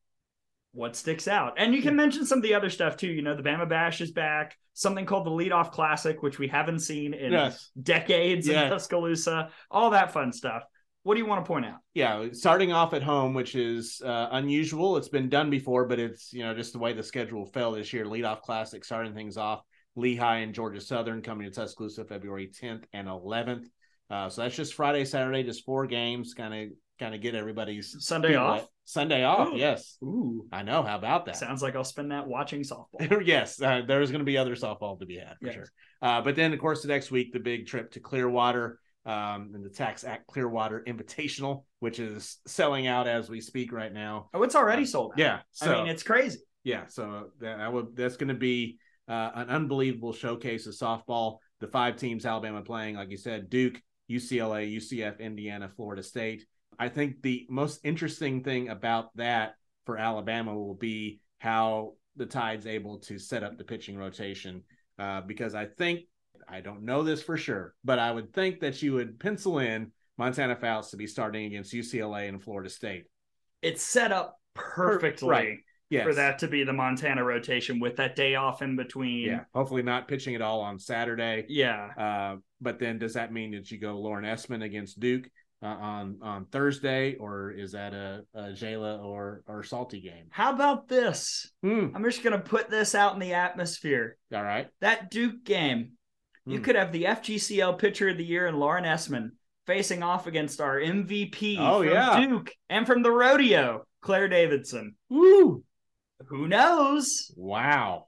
what sticks out? And you can mention some of the other stuff too. You know, the Bama Bash is back. Something called the Leadoff Classic, which we haven't seen in Yes. decades Yeah. in Tuscaloosa. All that fun stuff. What do you want to point out? yeah, starting off at home, which is uh, unusual. It's been done before, but it's you know just the way the schedule fell this year. Leadoff Classic starting things off. Lehigh and Georgia Southern coming to Tuscaloosa February 10th and 11th. Uh, so that's just Friday, Saturday, just four games. Kind of kind of get everybody's Sunday off? wet. Sunday off, yes. Ooh, I know. How about that? sounds like I'll spend that watching softball. <laughs> yes, uh, there's going to be other softball to be had for Yes. sure. Uh, but then, of course, the next week, the big trip to Clearwater um, and the TaxAct Clearwater Invitational, which is selling out as we speak right now. Oh, it's already sold. out. Yeah, so I mean, it's crazy. yeah, so that, that would that's going to be uh, an unbelievable showcase of softball. The five teams Alabama playing, like you said, Duke, UCLA, UCF, Indiana, Florida State. I think the most interesting thing about that for Alabama will be how the Tide's able to set up the pitching rotation. Uh, because I think I don't know this for sure, but I would think that you would pencil in Montana Fouts to be starting against UCLA and Florida State. It's set up perfectly. right. Yes. for that to be the Montana rotation with that day off in between. Yeah, hopefully not pitching at all on Saturday. Yeah. Uh, but then does that mean that you go Lauren Essman against Duke uh, on on Thursday, or is that a, a Jayla or or Salty game? How about this? Hmm. I'm just going to put this out in the atmosphere. All right. That Duke game, you Hmm. could have the FGCL pitcher of the year and Lauren Essman facing off against our MVP Oh, from yeah. Duke and from the rodeo, Claire Davidson. Woo! Who knows? Wow.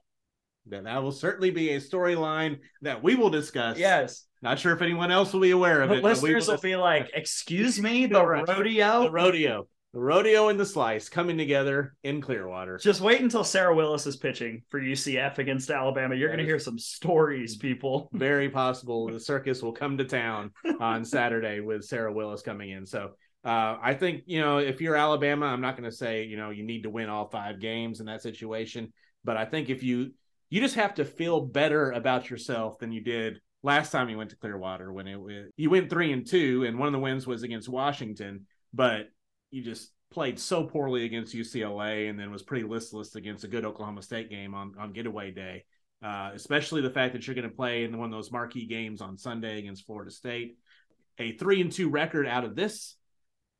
That that will certainly be a storyline that we will discuss. Yes. Not sure if anyone else will be aware of The it. listeners will be like, excuse me, <laughs> the rodeo? the rodeo, the rodeo and the slice coming together in Clearwater. Just wait until Sarah Willis is pitching for UCF against Alabama. You're going to hear some stories, people. <laughs> very possible the circus will come to town on Saturday with Sarah Willis coming in. So uh, I think you know if you're Alabama, I'm not going to say you know you need to win all five games in that situation, but I think if you you just have to feel better about yourself than you did last time you went to Clearwater when it was you went three and two, and one of the wins was against Washington, but you just played so poorly against UCLA and then was pretty listless against a good Oklahoma State game on on getaway day. Uh, especially the fact that you're going to play in one of those marquee games on Sunday against Florida State. A three and two record out of this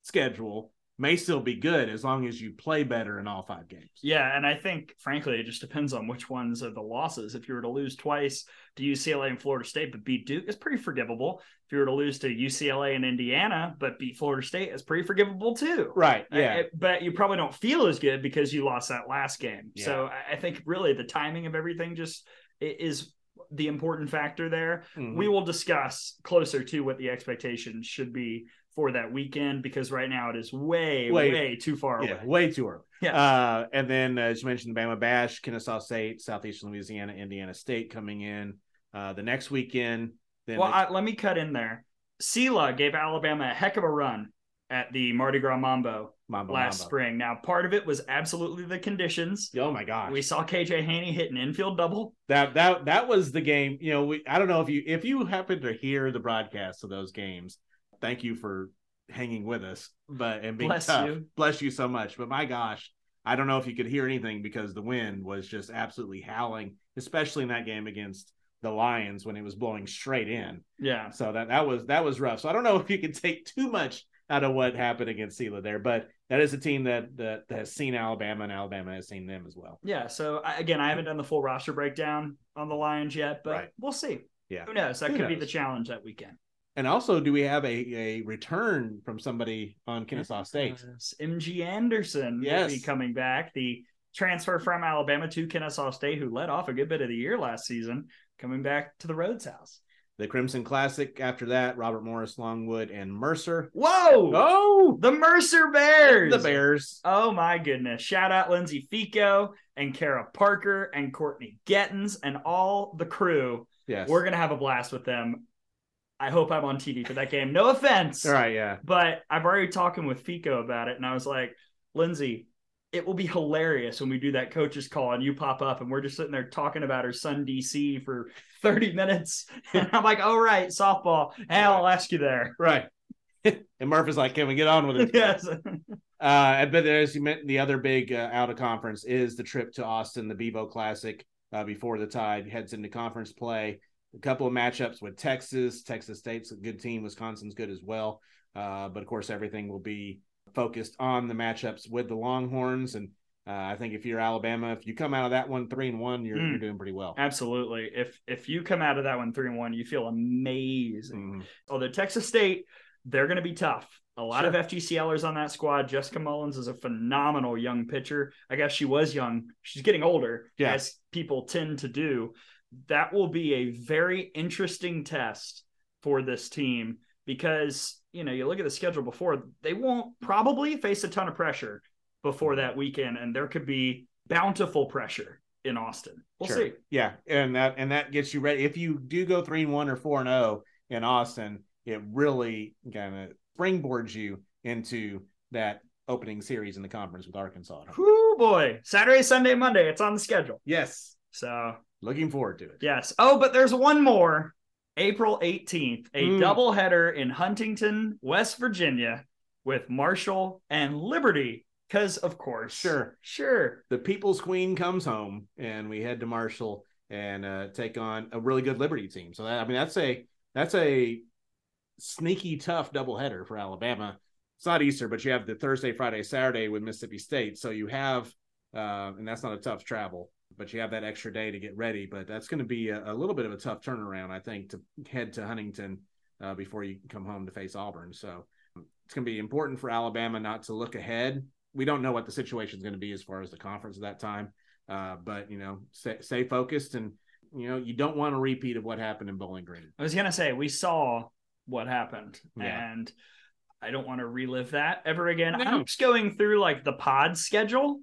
schedule may still be good as long as you play better in all five games. Yeah, and I think frankly it just depends on which ones are the losses. If you were to lose twice to UCLA and Florida State but beat Duke, it's pretty forgivable. If you were to lose to UCLA and Indiana but beat Florida State, it's pretty forgivable too. Right. Yeah. I- but you probably don't feel as good because you lost that last game. Yeah. So I- think really the timing of everything just is the important factor there. Mhm. We will discuss closer to what the expectations should be for that weekend because right now it is way, way, Way- too far Yeah, away. way too early. Yeah. Uh, and then, as you mentioned, the Bama Bash, Kennesaw State, Southeastern Louisiana, Indiana State coming in uh, the next weekend. Then Well, the- I, let me cut in there. Sela gave Alabama a heck of a run at the Mardi Gras Mambo Mambo last Mambo. spring. Now, part of it was absolutely the conditions. Oh my gosh, We saw KJ Haney hit an infield double. that that that was the game. You know, we I don't know if you if you happen to hear the broadcasts of those games. Thank you for hanging with us, but and being Bless tough. you. Bless you so much. But my gosh, I don't know if you could hear anything because the wind was just absolutely howling, especially in that game against the Lions when it was blowing straight in. Yeah. So that that was that was rough. So I don't know if you can take too much out of what happened against Sela there, but that is a team that that has seen Alabama and Alabama has seen them as well. Yeah. So, I, again, I haven't done the full roster breakdown on the Lions yet, but Right. we'll see. Yeah. Who knows? That Who could be the challenge that weekend. And also, do we have a, a return from somebody on Kennesaw State? MG Anderson will Yes. be coming back. The transfer from Alabama to Kennesaw State, who led off a good bit of the year last season, coming back to the Rhoads House. The Crimson Classic after that, Robert Morris, Longwood, and Mercer. Whoa! Oh, The Mercer Bears. the Bears. Oh my goodness. Shout out Lindsay Fico and Kara Parker and Courtney Gettins and all the crew. Yes. We're going to have a blast with them. I hope I'm on TV for that game. No offense. All right. Yeah. But I've already talking with Fico about it, and I was like, Lindsay, it will be hilarious when we do that coach's call and you pop up and we're just sitting there talking about her son DC for 30 minutes. <laughs> And I'm like, all right, softball. Hey, I'll ask you there. Right. <laughs> and Murph is like, can we get on with it? yes. <laughs> Uh, but as you meant, the other big uh, out of conference is the trip to Austin, the Bevo Classic, uh, before the Tide heads into conference play. A couple of matchups with Texas. Texas State's a good team. Wisconsin's good as well. Uh, but of course, everything will be focused on the matchups with the Longhorns. And uh, I think if you're Alabama, if you come out of that one three and one, you're Mm. you're doing pretty well. Absolutely. If if you come out of that one three and one, you feel amazing. Mhm. Although Texas State, they're going to be tough. A lot of Sure. FGCLers on that squad. Jessica Mullins is a phenomenal young pitcher. I guess she was young. She's getting older, Yeah. as people tend to do. That will be a very interesting test for this team because, you know, you look at the schedule before, they won't probably face a ton of pressure before that weekend, and there could be bountiful pressure in Austin. We'll Sure. see. Yeah, and that and that gets you ready. If you do go three and one or four and zero in Austin, it really kind of springboards you into that opening series in the conference with Arkansas. oh boy. Saturday, Sunday, Monday. It's on the schedule. Yes, So looking forward to it. Yes. Oh, but there's one more. April 18th, a Mm. doubleheader in Huntington, West Virginia with Marshall and Liberty. Because, of course. Sure. Sure. The People's Queen comes home, and we head to Marshall and uh, take on a really good Liberty team. So that, I mean, that's a that's a sneaky tough doubleheader for Alabama. It's not Easter, but you have the Thursday, Friday, Saturday with Mississippi State. So you have, uh, and that's not a tough travel, but you have that extra day to get ready. But that's going to be a, a little bit of a tough turnaround, I think, to head to Huntington uh, before you come home to face Auburn. So it's going to be important for Alabama not to look ahead. We don't know what the situation is going to be as far as the conference at that time, uh, but you know, stay, stay focused and you know you don't want a repeat of what happened in Bowling Green. I was going to say, we saw what happened. Yeah. And I don't want to relive that ever again. No. I'm just going through like the pod schedule.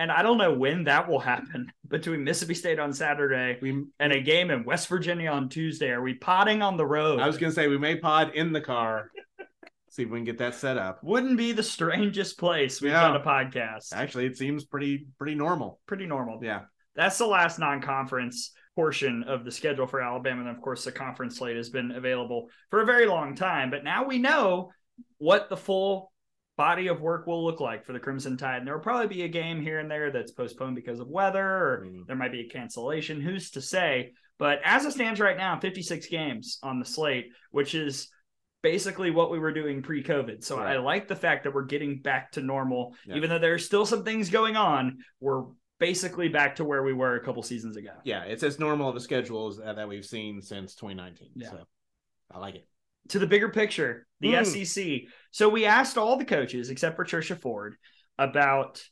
And I don't know when that will happen <laughs> between Mississippi State on Saturday We and a game in West Virginia on Tuesday. Are we potting on the road? I was going to say we may pod in the car. <laughs> See if we can get that set up. wouldn't be the strangest place we've Yeah. done a podcast. Actually, it seems pretty pretty normal. Pretty normal. Yeah. That's the last non-conference portion of the schedule for Alabama. And of course, the conference slate has been available for a very long time. But now we know what the full body of work will look like for the Crimson Tide. And there will probably be a game here and there that's postponed because of weather, or Mm. there might be a cancellation. Who's to say? But as it stands right now, 56 games on the slate, which is basically what we were doing pre-COVID. So Right. I like the fact that we're getting back to normal, Yeah. even though there's still some things going on. We're basically back to where we were a couple seasons ago. Yeah, it's as normal of a schedule as, uh, that we've seen since 2019. Yeah. So I like it. To the bigger picture, the Hmm. SEC. So we asked all the coaches except for Trisha Ford about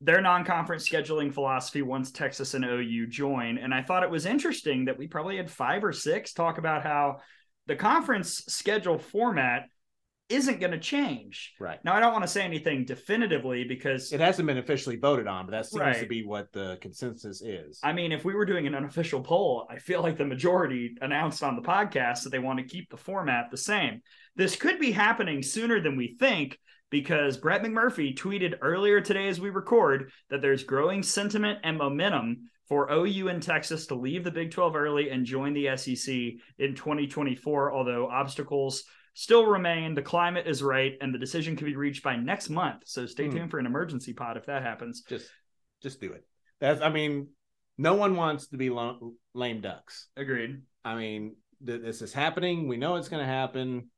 their non-conference scheduling philosophy once Texas and OU join, and I thought it was interesting that we probably had five or six talk about how the conference schedule format isn't going to change. Right. Now, I don't want to say anything definitively because It hasn't been officially voted on, but that seems to be what the consensus is. I mean, if we were doing an unofficial poll, I feel like the majority announced on the podcast that they want to keep the format the same. This could be happening sooner than we think because Brett McMurphy tweeted earlier today as we record that there's growing sentiment and momentum for OU and Texas to leave the Big 12 early and join the SEC in 2024, although obstacles still remain. The climate is right, and the decision can be reached by next month. So stay Hmm. tuned for an emergency pod if that happens. just just do it. That's I mean, no one wants to be lo- lame ducks. Agreed. I mean, th- this is happening. We know it's going to happen.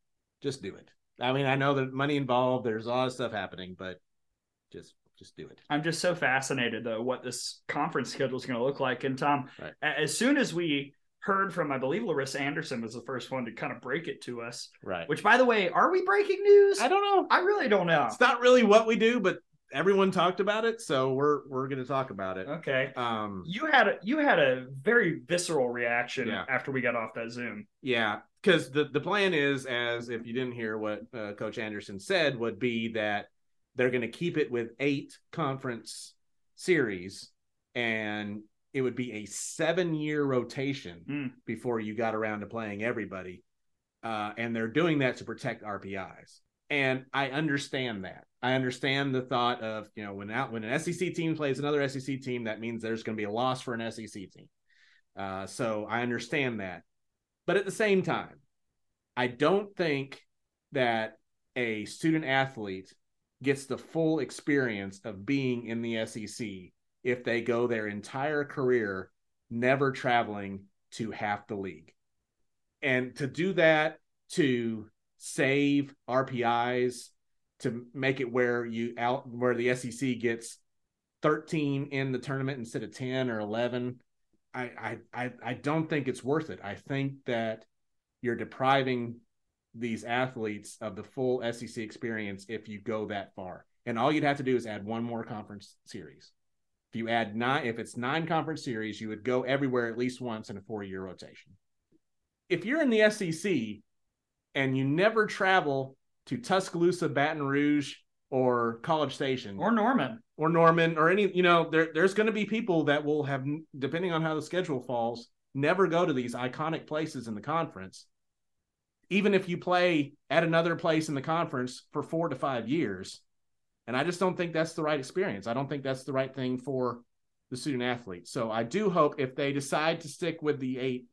Just do it. I mean, I know there's money involved. There's a lot of stuff happening, but just just do it. I'm just so fascinated though what this conference schedule is going to look like. And Tom, Right. as soon as we heard from, I believe Larissa Anderson was the first one to kind of break it to us. Right. Which, by the way, are we breaking news? I don't know. I really don't know. It's not really what we do, but everyone talked about it, so we're we're going to talk about it. Okay. Um, You had a, you had a very visceral reaction Yeah. after we got off that Zoom. Yeah, because the the plan is, as if you didn't hear what uh, Coach Anderson said, would be that they're going to keep it with eight conference series, and it would be a seven year rotation Hmm. before you got around to playing everybody, uh, and they're doing that to protect RPIs. And I understand that. I understand the thought of you know when out when an SEC team plays another SEC team, that means there's going to be a loss for an SEC team. Uh, so I understand that. But at the same time, I don't think that a student athlete gets the full experience of being in the SEC if they go their entire career never traveling to half the league. And to do that to save RPIs to make it where you out where the SEC gets 13 in the tournament instead of 10 or 11 I, I I I don't think it's worth it. I think that you're depriving these athletes of the full SEC experience if you go that far. And all you'd have to do is add one more conference series. If you add nine, if it's nine conference series, you would go everywhere at least once in a four year rotation. If you're in the SEC and you never travel to Tuscaloosa, Baton Rouge, or College Station, Or Norman. or Norman or any, you know, there there's going to be people that will have, depending on how the schedule falls, never go to these iconic places in the conference. Even if you play at another place in the conference for four to five years, and I just don't think that's the right experience. I don't think that's the right thing for the student athlete. So I do hope if they decide to stick with the eight,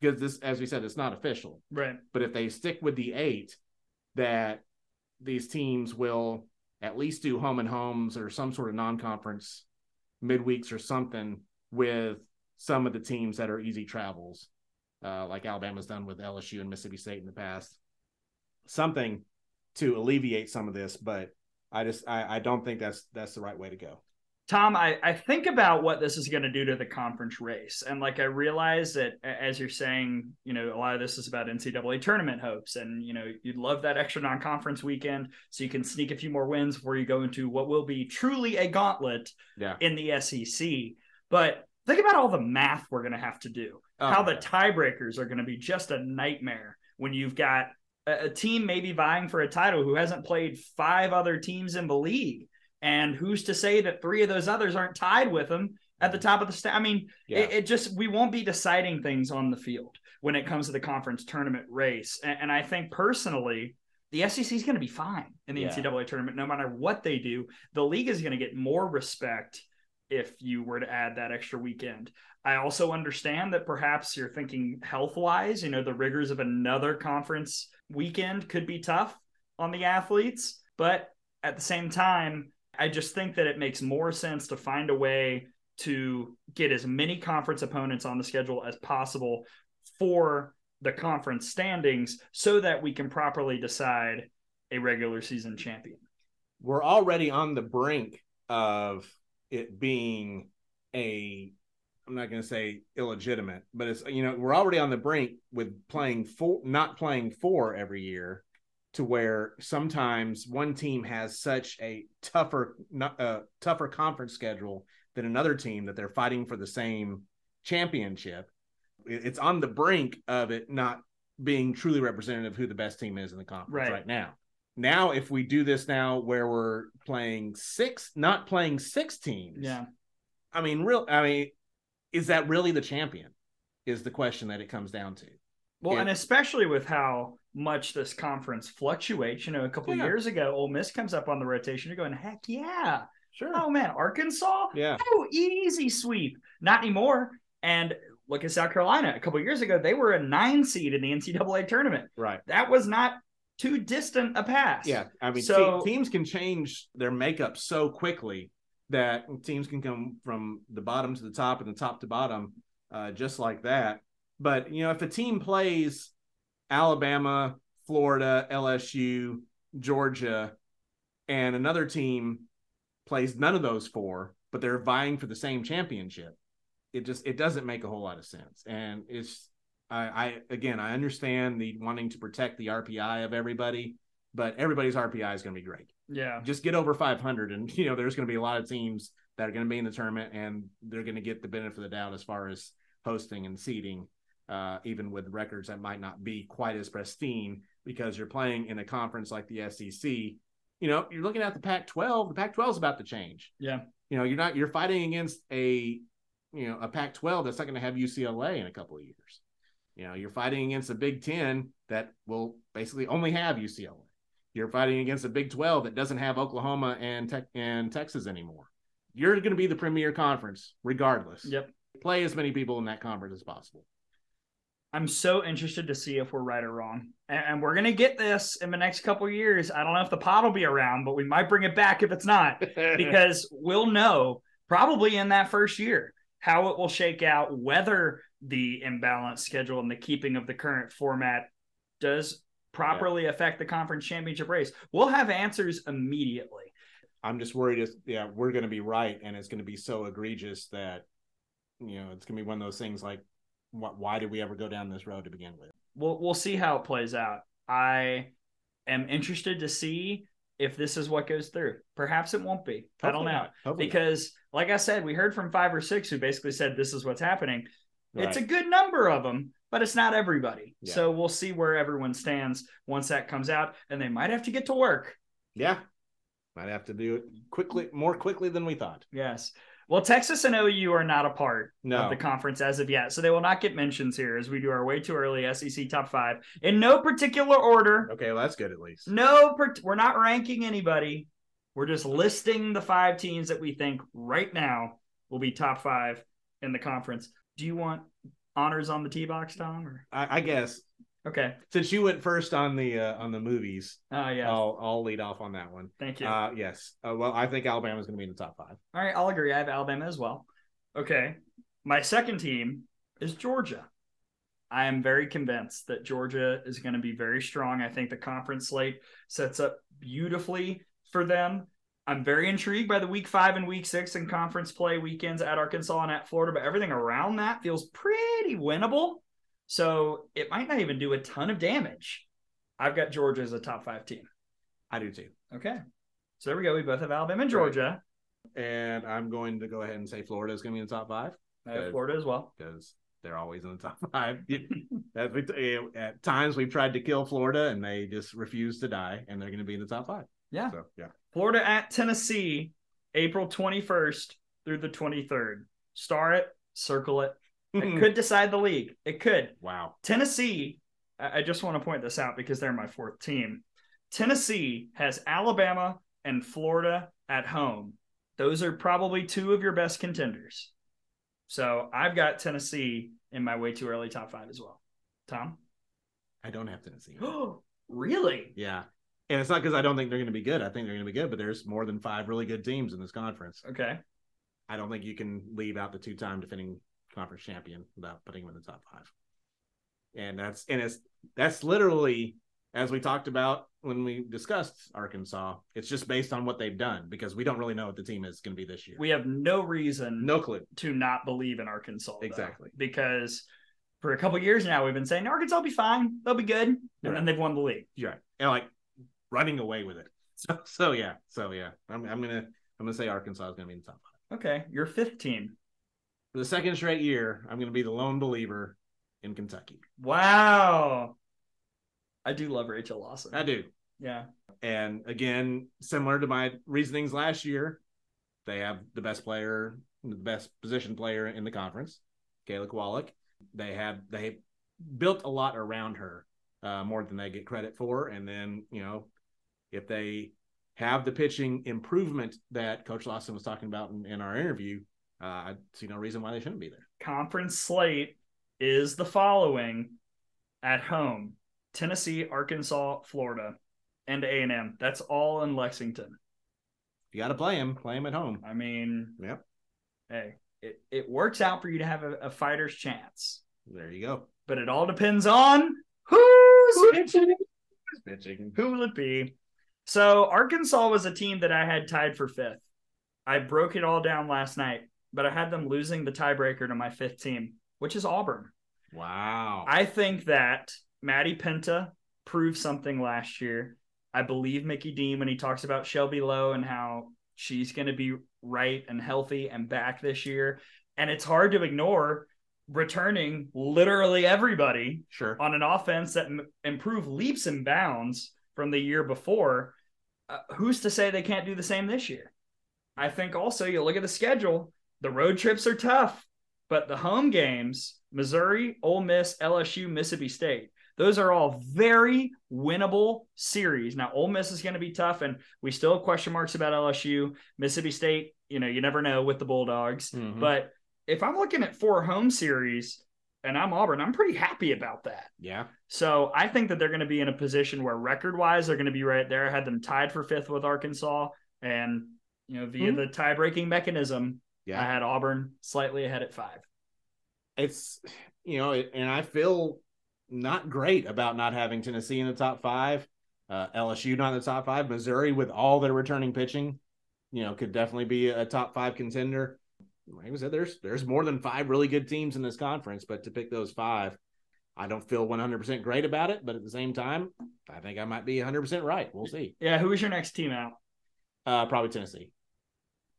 because this, as we said, it's not official, Right. but if they stick with the eight, that these teams will at least do home and homes or some sort of non-conference midweeks or something with some of the teams that are easy travels, uh, like Alabama's done with LSU and Mississippi State in the past. Something to alleviate some of this, but I just I, I don't think that's that's the right way to go. Tom, I, I think about what this is going to do to the conference race. And like, I realize that as you're saying, you know, a lot of this is about NCAA tournament hopes. And, you know, you'd love that extra non conference weekend so you can sneak a few more wins before you go into what will be truly a gauntlet Yeah. in the SEC. But think about all the math we're going to have to do, oh, how the tiebreakers are going to be just a nightmare when you've got a, team maybe vying for a title who hasn't played five other teams in the league. And who's to say that three of those others aren't tied with them at the mm-hmm. top of the sta I mean, Yeah. it, it just we won't be deciding things on the field when it comes to the conference tournament race. And, and I think personally, the SEC is going to be fine in the Yeah. NCAA tournament, no matter what they do. The league is going to get more respect if you were to add that extra weekend. I also understand that perhaps you're thinking health wise, you know, the rigors of another conference weekend could be tough on the athletes. But at the same time, I just think that it makes more sense to find a way to get as many conference opponents on the schedule as possible for the conference standings so that we can properly decide a regular season champion. we're already on the brink of it being a I'm not going to say illegitimate, but it's you know we're already on the brink with playing four, not playing four every year, to where sometimes one team has such a tougher, not- uh, tougher conference schedule than another team that they're fighting for the same championship. It's on the brink of it not being truly representative of who the best team is in the conference Right. right now. now if we do this now where we're playing six, not playing six teams. Yeah. I mean, real. I mean, is that really the champion? Is the question that it comes down to. Well, Yeah. and especially with how much this conference fluctuates. You know, a couple Yeah. years ago, Ole Miss comes up on the rotation. You're going, heck yeah. Sure. Oh man, Arkansas? Yeah. Oh, easy sweep. Not anymore. And look at South Carolina. A couple years ago, they were a nine seed in the NCAA tournament. Right. That was not too distant a pass. Yeah. I mean, So- te- teams can change their makeup so quickly that teams can come from the bottom to the top and the top to bottom uh, just like that. But, you know, if a team plays Alabama, Florida, LSU, Georgia, and another team plays none of those four, but they're vying for the same championship, it just it doesn't make a whole lot of sense. And it's I, I again I understand the wanting to protect the RPI of everybody, but everybody's RPI is going to be great. Yeah. Just get over 500, and <laughs> you know there's going to be a lot of teams that are going to be in the tournament, and they're going to get the benefit of the doubt as far as hosting and seeding, uh, even with records that might not be quite as pristine because you're playing in a conference like the SEC. You know, you're looking at the Pac-12. The Pac-12 is about to change. Yeah. You know, you're not you're fighting against a you know a Pac-12 that's not going to have UCLA in a couple of years. You know, you're fighting against a Big Ten that will basically only have UCLA. You're fighting against a Big 12 that doesn't have Oklahoma and Tech and Texas anymore. You're going to be the premier conference regardless. Yep. Play as many people in that conference as possible. I'm so interested to see if we're right or wrong. And, we're going to get this in the next couple of years. I don't know if the pod will be around, but we might bring it back if it's not. <laughs> because we'll know probably in that first year how it will shake out, whether the imbalanced schedule and the keeping of the current format does properly affect the conference championship race. We'll have answers immediately. I'm just worried if yeah, we're going to be right and it's going to be so egregious that you know, it's going to be one of those things like what why did we ever go down this road to begin with? We'll we'll see how it plays out. I am interested to see if this is what goes through. Perhaps it won't be. I don't know. Hopefully not. Because like I said, we heard from 5 or 6 who basically said this is what's happening. It's a good number of them, but it's not everybody. Yeah. So we'll see where everyone stands once that comes out, and they might have to get to work. yeah. Might have to do it quickly more quickly than we thought. Yes. Well, Texas and OU are not a part No. of the conference as of yet, so they will not get mentions here as we do our way too early SEC top five in no particular order. Okay, well that's good at least. No, per- we're not ranking anybody. We're just listing the five teams that we think right now will be top five in the conference. Do you want honors on the T box, Tom? Or I, I guess okay. since you went first on the uh, on the movies, Oh yeah. I'll I'll lead off on that one. Thank you. Uh, yes. Uh, well, I think Alabama's going to be in the top five. All right, I'll agree. I have Alabama as well. Okay. My second team is Georgia. I am very convinced that Georgia is going to be very strong. I think the conference slate sets up beautifully for them. I'm very intrigued by the week five and week six and conference play weekends at Arkansas and at Florida, but everything around that feels pretty winnable. So it might not even do a ton of damage. I've got Georgia as a top five team. I do too. Okay. So there we go. We both have Alabama and Georgia. And I'm going to go ahead and say Florida is going to be in the top five I have Florida as well. because they're always in the top <laughs> five. As we, you know, at times we've tried to kill Florida and they just refuse to die, and they're going to be in the top five. Yeah. So yeah, Florida at Tennessee, April 21st through the 23rd. Star it, circle it. It <laughs> could decide the league. It could. wow. Tennessee, I I just want to point this out because they're my fourth team. Tennessee has Alabama and Florida at home. Those are probably two of your best contenders. So I've got Tennessee in my way too early top five as well. Tom? I don't have Tennessee. Oh, <gasps> really? yeah, and it's not because I don't think they're going to be good. I think they're going to be good, but there's more than five really good teams in this conference. Okay. I don't think you can leave out the two-time defending conference champion without putting them in the top five. And that's and it's that's literally as we talked about when we discussed Arkansas. It's just based on what they've done because we don't really know what the team is going to be this year. We have no reason no clue. to not believe in Arkansas. though, Exactly. because for a couple years now, we've been saying Arkansas will be fine. They'll be good. And Right. then they've won the league. You're right. And like running away with it. <laughs> So so yeah. So yeah. I'm I'm gonna I'm gonna say Arkansas is gonna be in the top five. Okay. Your fifth team. For the second straight year, I'm gonna be the lone believer in Kentucky. Wow. I do love Rachel Lawson. I do. Yeah. and again, similar to my reasonings last year, they have the best player, the best position player in the conference, Kayla Kowalik. They have they built a lot around her, uh, more than they get credit for. And then you know, if they have the pitching improvement that Coach Lawson was talking about in, in our interview, uh, I see no reason why they shouldn't be there. Conference slate is the following: at home, Tennessee, Arkansas, Florida, and A and M. That's all in Lexington. You got to play him. Play him at home. I mean, Yep. hey, it, it works out for you to have a, a fighter's chance, There you go. but it all depends on who's pitching. Pitching. Who will it be? So Arkansas was a team that I had tied for fifth. I broke it all down last night, but I had them losing the tiebreaker to my fifth team, which is Auburn. Wow. I think that Maddie Penta proved something last year. I believe Mickey Dean when he talks about Shelby Lowe and how she's going to be right and healthy and back this year. And it's hard to ignore returning literally everybody sure. on an offense that m- improved leaps and bounds from the year before. Uh, who's to say they can't do the same this year? I think also you look at the schedule, the road trips are tough, but the home games, Missouri, Ole Miss, LSU, Mississippi State, those are all very winnable series. Now, Ole Miss is going to be tough, and we still have question marks about LSU. Mississippi State, you know, you never know with the Bulldogs. Mhm. But if I'm looking at four home series and I'm Auburn, I'm pretty happy about that. yeah. So I think that they're going to be in a position where record wise, they're going to be right there. I had them tied for fifth with Arkansas. And, you know, via Mhm. the tie breaking mechanism, Yeah. I had Auburn slightly ahead at five. it's you know, and I feel not great about not having Tennessee in the top five, uh, LSU not in the top five, Missouri with all their returning pitching, you know, could definitely be a top five contender. Like I said, there's there's more than five really good teams in this conference, but to pick those five, I don't feel 100% great about it. But at the same time, I think I might be 100% right. We'll see. Yeah. Who was your next team out? Uh, probably Tennessee.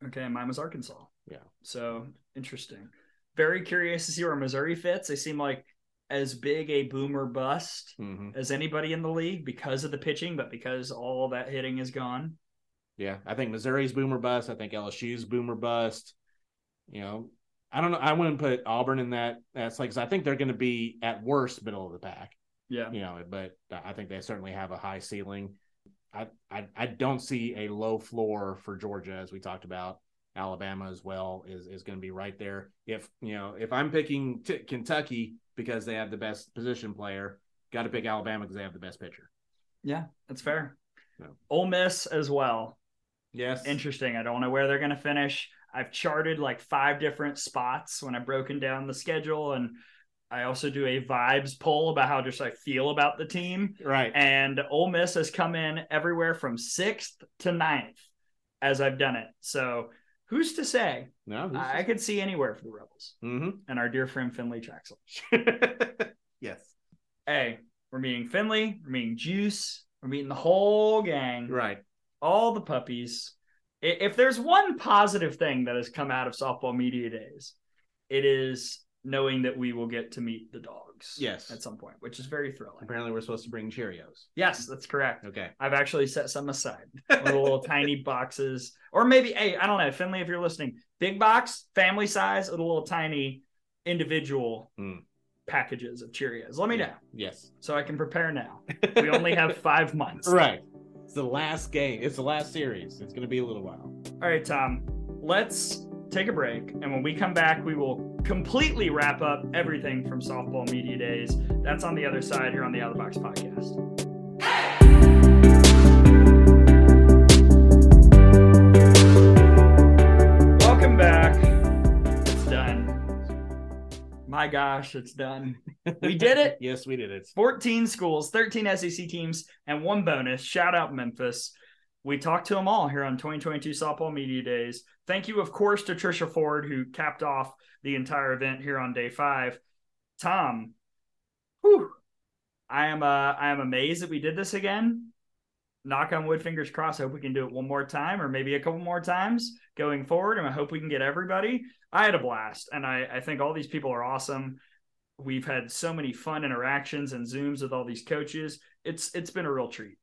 Okay. Mine was Arkansas. Yeah. So interesting. Very curious to see where Missouri fits. They seem like as big a boomer bust hmm as anybody in the league because of the pitching, but because all that hitting is gone. Yeah, I think Missouri's boomer bust. I think LSU's boomer bust. You know, I don't know. I wouldn't put Auburn in that. That's like, I think they're going to be at worst middle of the pack. Yeah. You know, but I think they certainly have a high ceiling. I I, I don't see a low floor for Georgia as we talked about. Alabama as well is is going to be right there. If you know, if I'm picking t- Kentucky because they have the best position player, got to pick Alabama because they have the best pitcher. Yeah, that's fair. No. Ole Miss as well. Yes, Interesting. I don't know where they're going to finish. I've charted like five different spots when I've broken down the schedule, and I also do a vibes poll about how just I feel about the team. right. And Ole Miss has come in everywhere from sixth to ninth as I've done it. So who's to say? no, I could see anywhere for the Rebels hmm and our dear friend Finley Trachsel. <laughs> yes. Hey, we're meeting Finley, we're meeting Juice, we're meeting the whole gang. Right. all the puppies. If there's one positive thing that has come out of softball media days, it is knowing that we will get to meet the dogs. Yes. At some point, which is very thrilling. Apparently, we're supposed to bring Cheerios. Yes, that's correct. Okay. I've actually set some aside. <laughs> Little, little tiny boxes. Or maybe, hey, I don't know, Finley, if you're listening, big box, family size, or the little tiny individual Hmm. packages of Cheerios. Let me know Yes. so I can prepare now. <laughs> We only have five months. right. It's the last game. It's the last series. It's going to be a little while. All right, Tom, let's take a break. And when we come back, we will completely wrap up everything from Softball Media Days. That's on the other side here on the Out of the Box podcast. My gosh, it's done. <laughs> We did it. yes, we did it. 14 schools, 13 SEC teams, and one bonus. Shout out Memphis. We talked to them all here on 2022 Softball Media Days. Thank you, of course, to Trisha Ford, who capped off the entire event here on day five. Tom, whew, I am uh, I am amazed that we did this again. Knock on wood, fingers crossed. I hope we can do it one more time or maybe a couple more times going forward. And I hope we can get everybody. I had a blast, and I, I think all these people are awesome we've had so many fun interactions and zooms with all these coaches it's it's been a real treat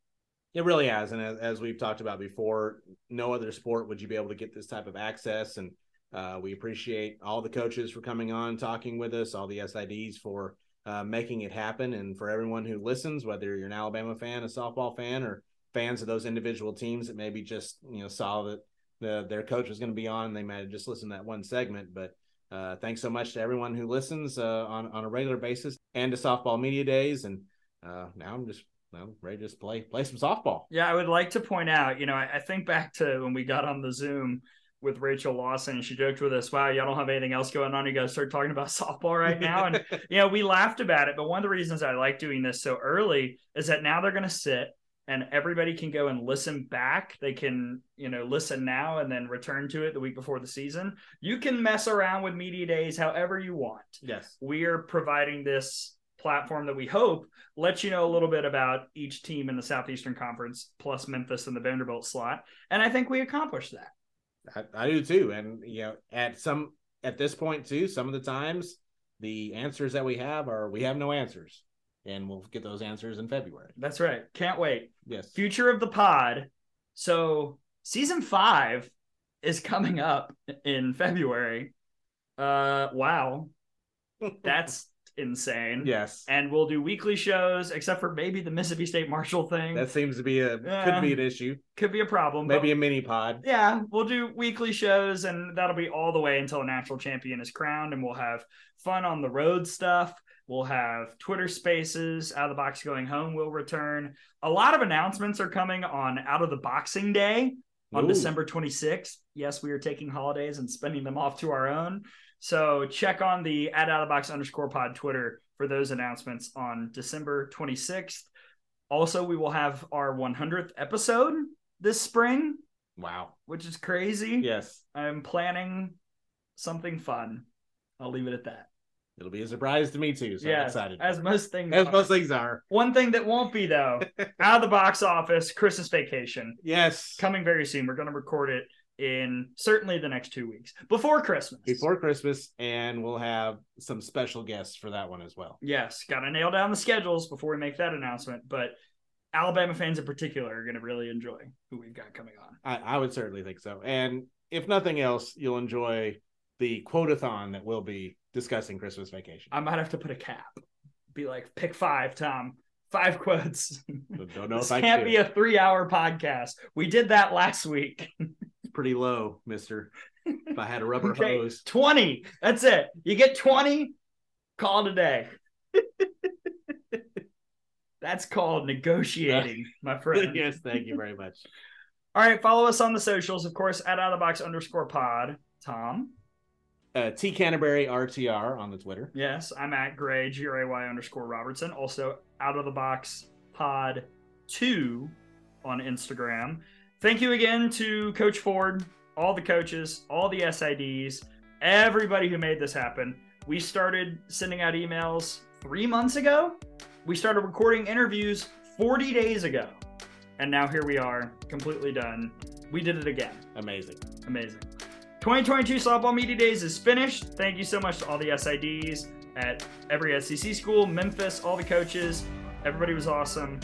It really has, and as, as, we've talked about before, no other sport would you be able to get this type of access. And uh, we appreciate all the coaches for coming on, talking with us, all the SIDs for uh, making it happen, and for everyone who listens, whether you're an Alabama fan, a softball fan, or fans of those individual teams that maybe just you know saw that the, their coach was going to be on, they might have just listened to that one segment, but. Uh, thanks so much to everyone who listens uh, on on a regular basis and to softball media days. And uh, now I'm just I'm ready to just play play some softball. Yeah, I would like to point out, you know, I, I, think back to when we got on the Zoom with Rachel Lawson, and she joked with us, "Wow, y'all don't have anything else going on. You guys start talking about <laughs> softball right now." And <laughs> you know, we laughed about it. But one of the reasons I like doing this so early is that now they're going to sit and everybody can go and listen back. They can, you know, listen now and then return to it the week before the season. You can mess around with media days however you want. Yes. We are providing this platform that we hope lets you know a little bit about each team in the Southeastern Conference, plus Memphis and the Vanderbilt slot. And I think we accomplished that. I, I do too. And you know, at some at this point too, some of the times the answers that we have are we have no answers. And we'll get those answers in February. That's right. Can't wait. Yes. Future of the pod. So season five is coming up in February. Uh wow. <laughs> That's insane. Yes. And we'll do weekly shows, except for maybe the Mississippi State Marshall thing. That seems to be a could be an issue. Could be a problem. Maybe a mini pod. Yeah, we'll do weekly shows, and that'll be all the way until a national champion is crowned, and we'll have fun on the road stuff. We'll have Twitter spaces, out of the box going home will return. A lot of announcements are coming on out of the boxing day on Ooh. December 26th. Yes, we are taking holidays and spending them off to our own. So check on the at out of the box underscore pod Twitter for those announcements on December 26th. Also, we will have our 100th episode this spring. Wow. Which is crazy. Yes. I'm planning something fun. I'll leave it at that. It'll be a surprise to me too. So I'm excited. As most things as are. most things are. One thing that won't be though, <laughs> out of the box office, Christmas vacation. Yes. Coming very soon. We're gonna record it in certainly the next two weeks before Christmas. Before Christmas, and we'll have some special guests for that one as well. Yes, got to nail down the schedules before we make that announcement. But Alabama fans in particular are going to really enjoy who we've got coming on. I, I, would certainly think so. And if nothing else, you'll enjoy the quotathon that we'll be discussing Christmas vacation. I might have to put a cap. Be like, pick five, Tom. Five quotes. Don't know this if I can't be a three-hour podcast. We did that last week. pretty low, mister. If I had a rubber <laughs> okay, hose. 20. That's it. You get 20, call it a day. That's called negotiating, <laughs> my friend. yes, thank you very much. All right, follow us on the socials, of course, at out of the box underscore pod. Tom. Uh, T Canterbury RTR on the Twitter. Yes, I'm at Gray G R A Y underscore Robertson. Also, out of the box pod two on Instagram. Thank you again to Coach Ford, all the coaches, all the SIDs, everybody who made this happen. We started sending out emails three months ago. We started recording interviews 40 days ago. And now here we are, completely done. We did it again. Amazing. Amazing. 2022 Softball Media Days is finished. Thank you so much to all the SIDs at every SEC school, Memphis, all the coaches. Everybody was awesome.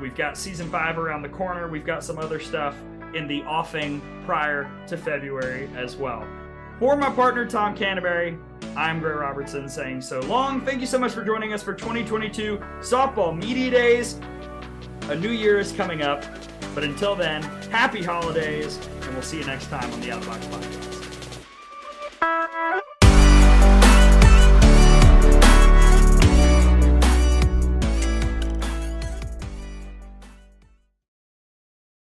We've got season five around the corner. We've got some other stuff in the offing prior to February as well. For my partner, Tom Canterbury, I'm Gray Robertson saying so long. Thank you so much for joining us for 2022 Softball Media Days. A new year is coming up. But until then, happy holidays, and we'll see you next time on the Outbox Podcast.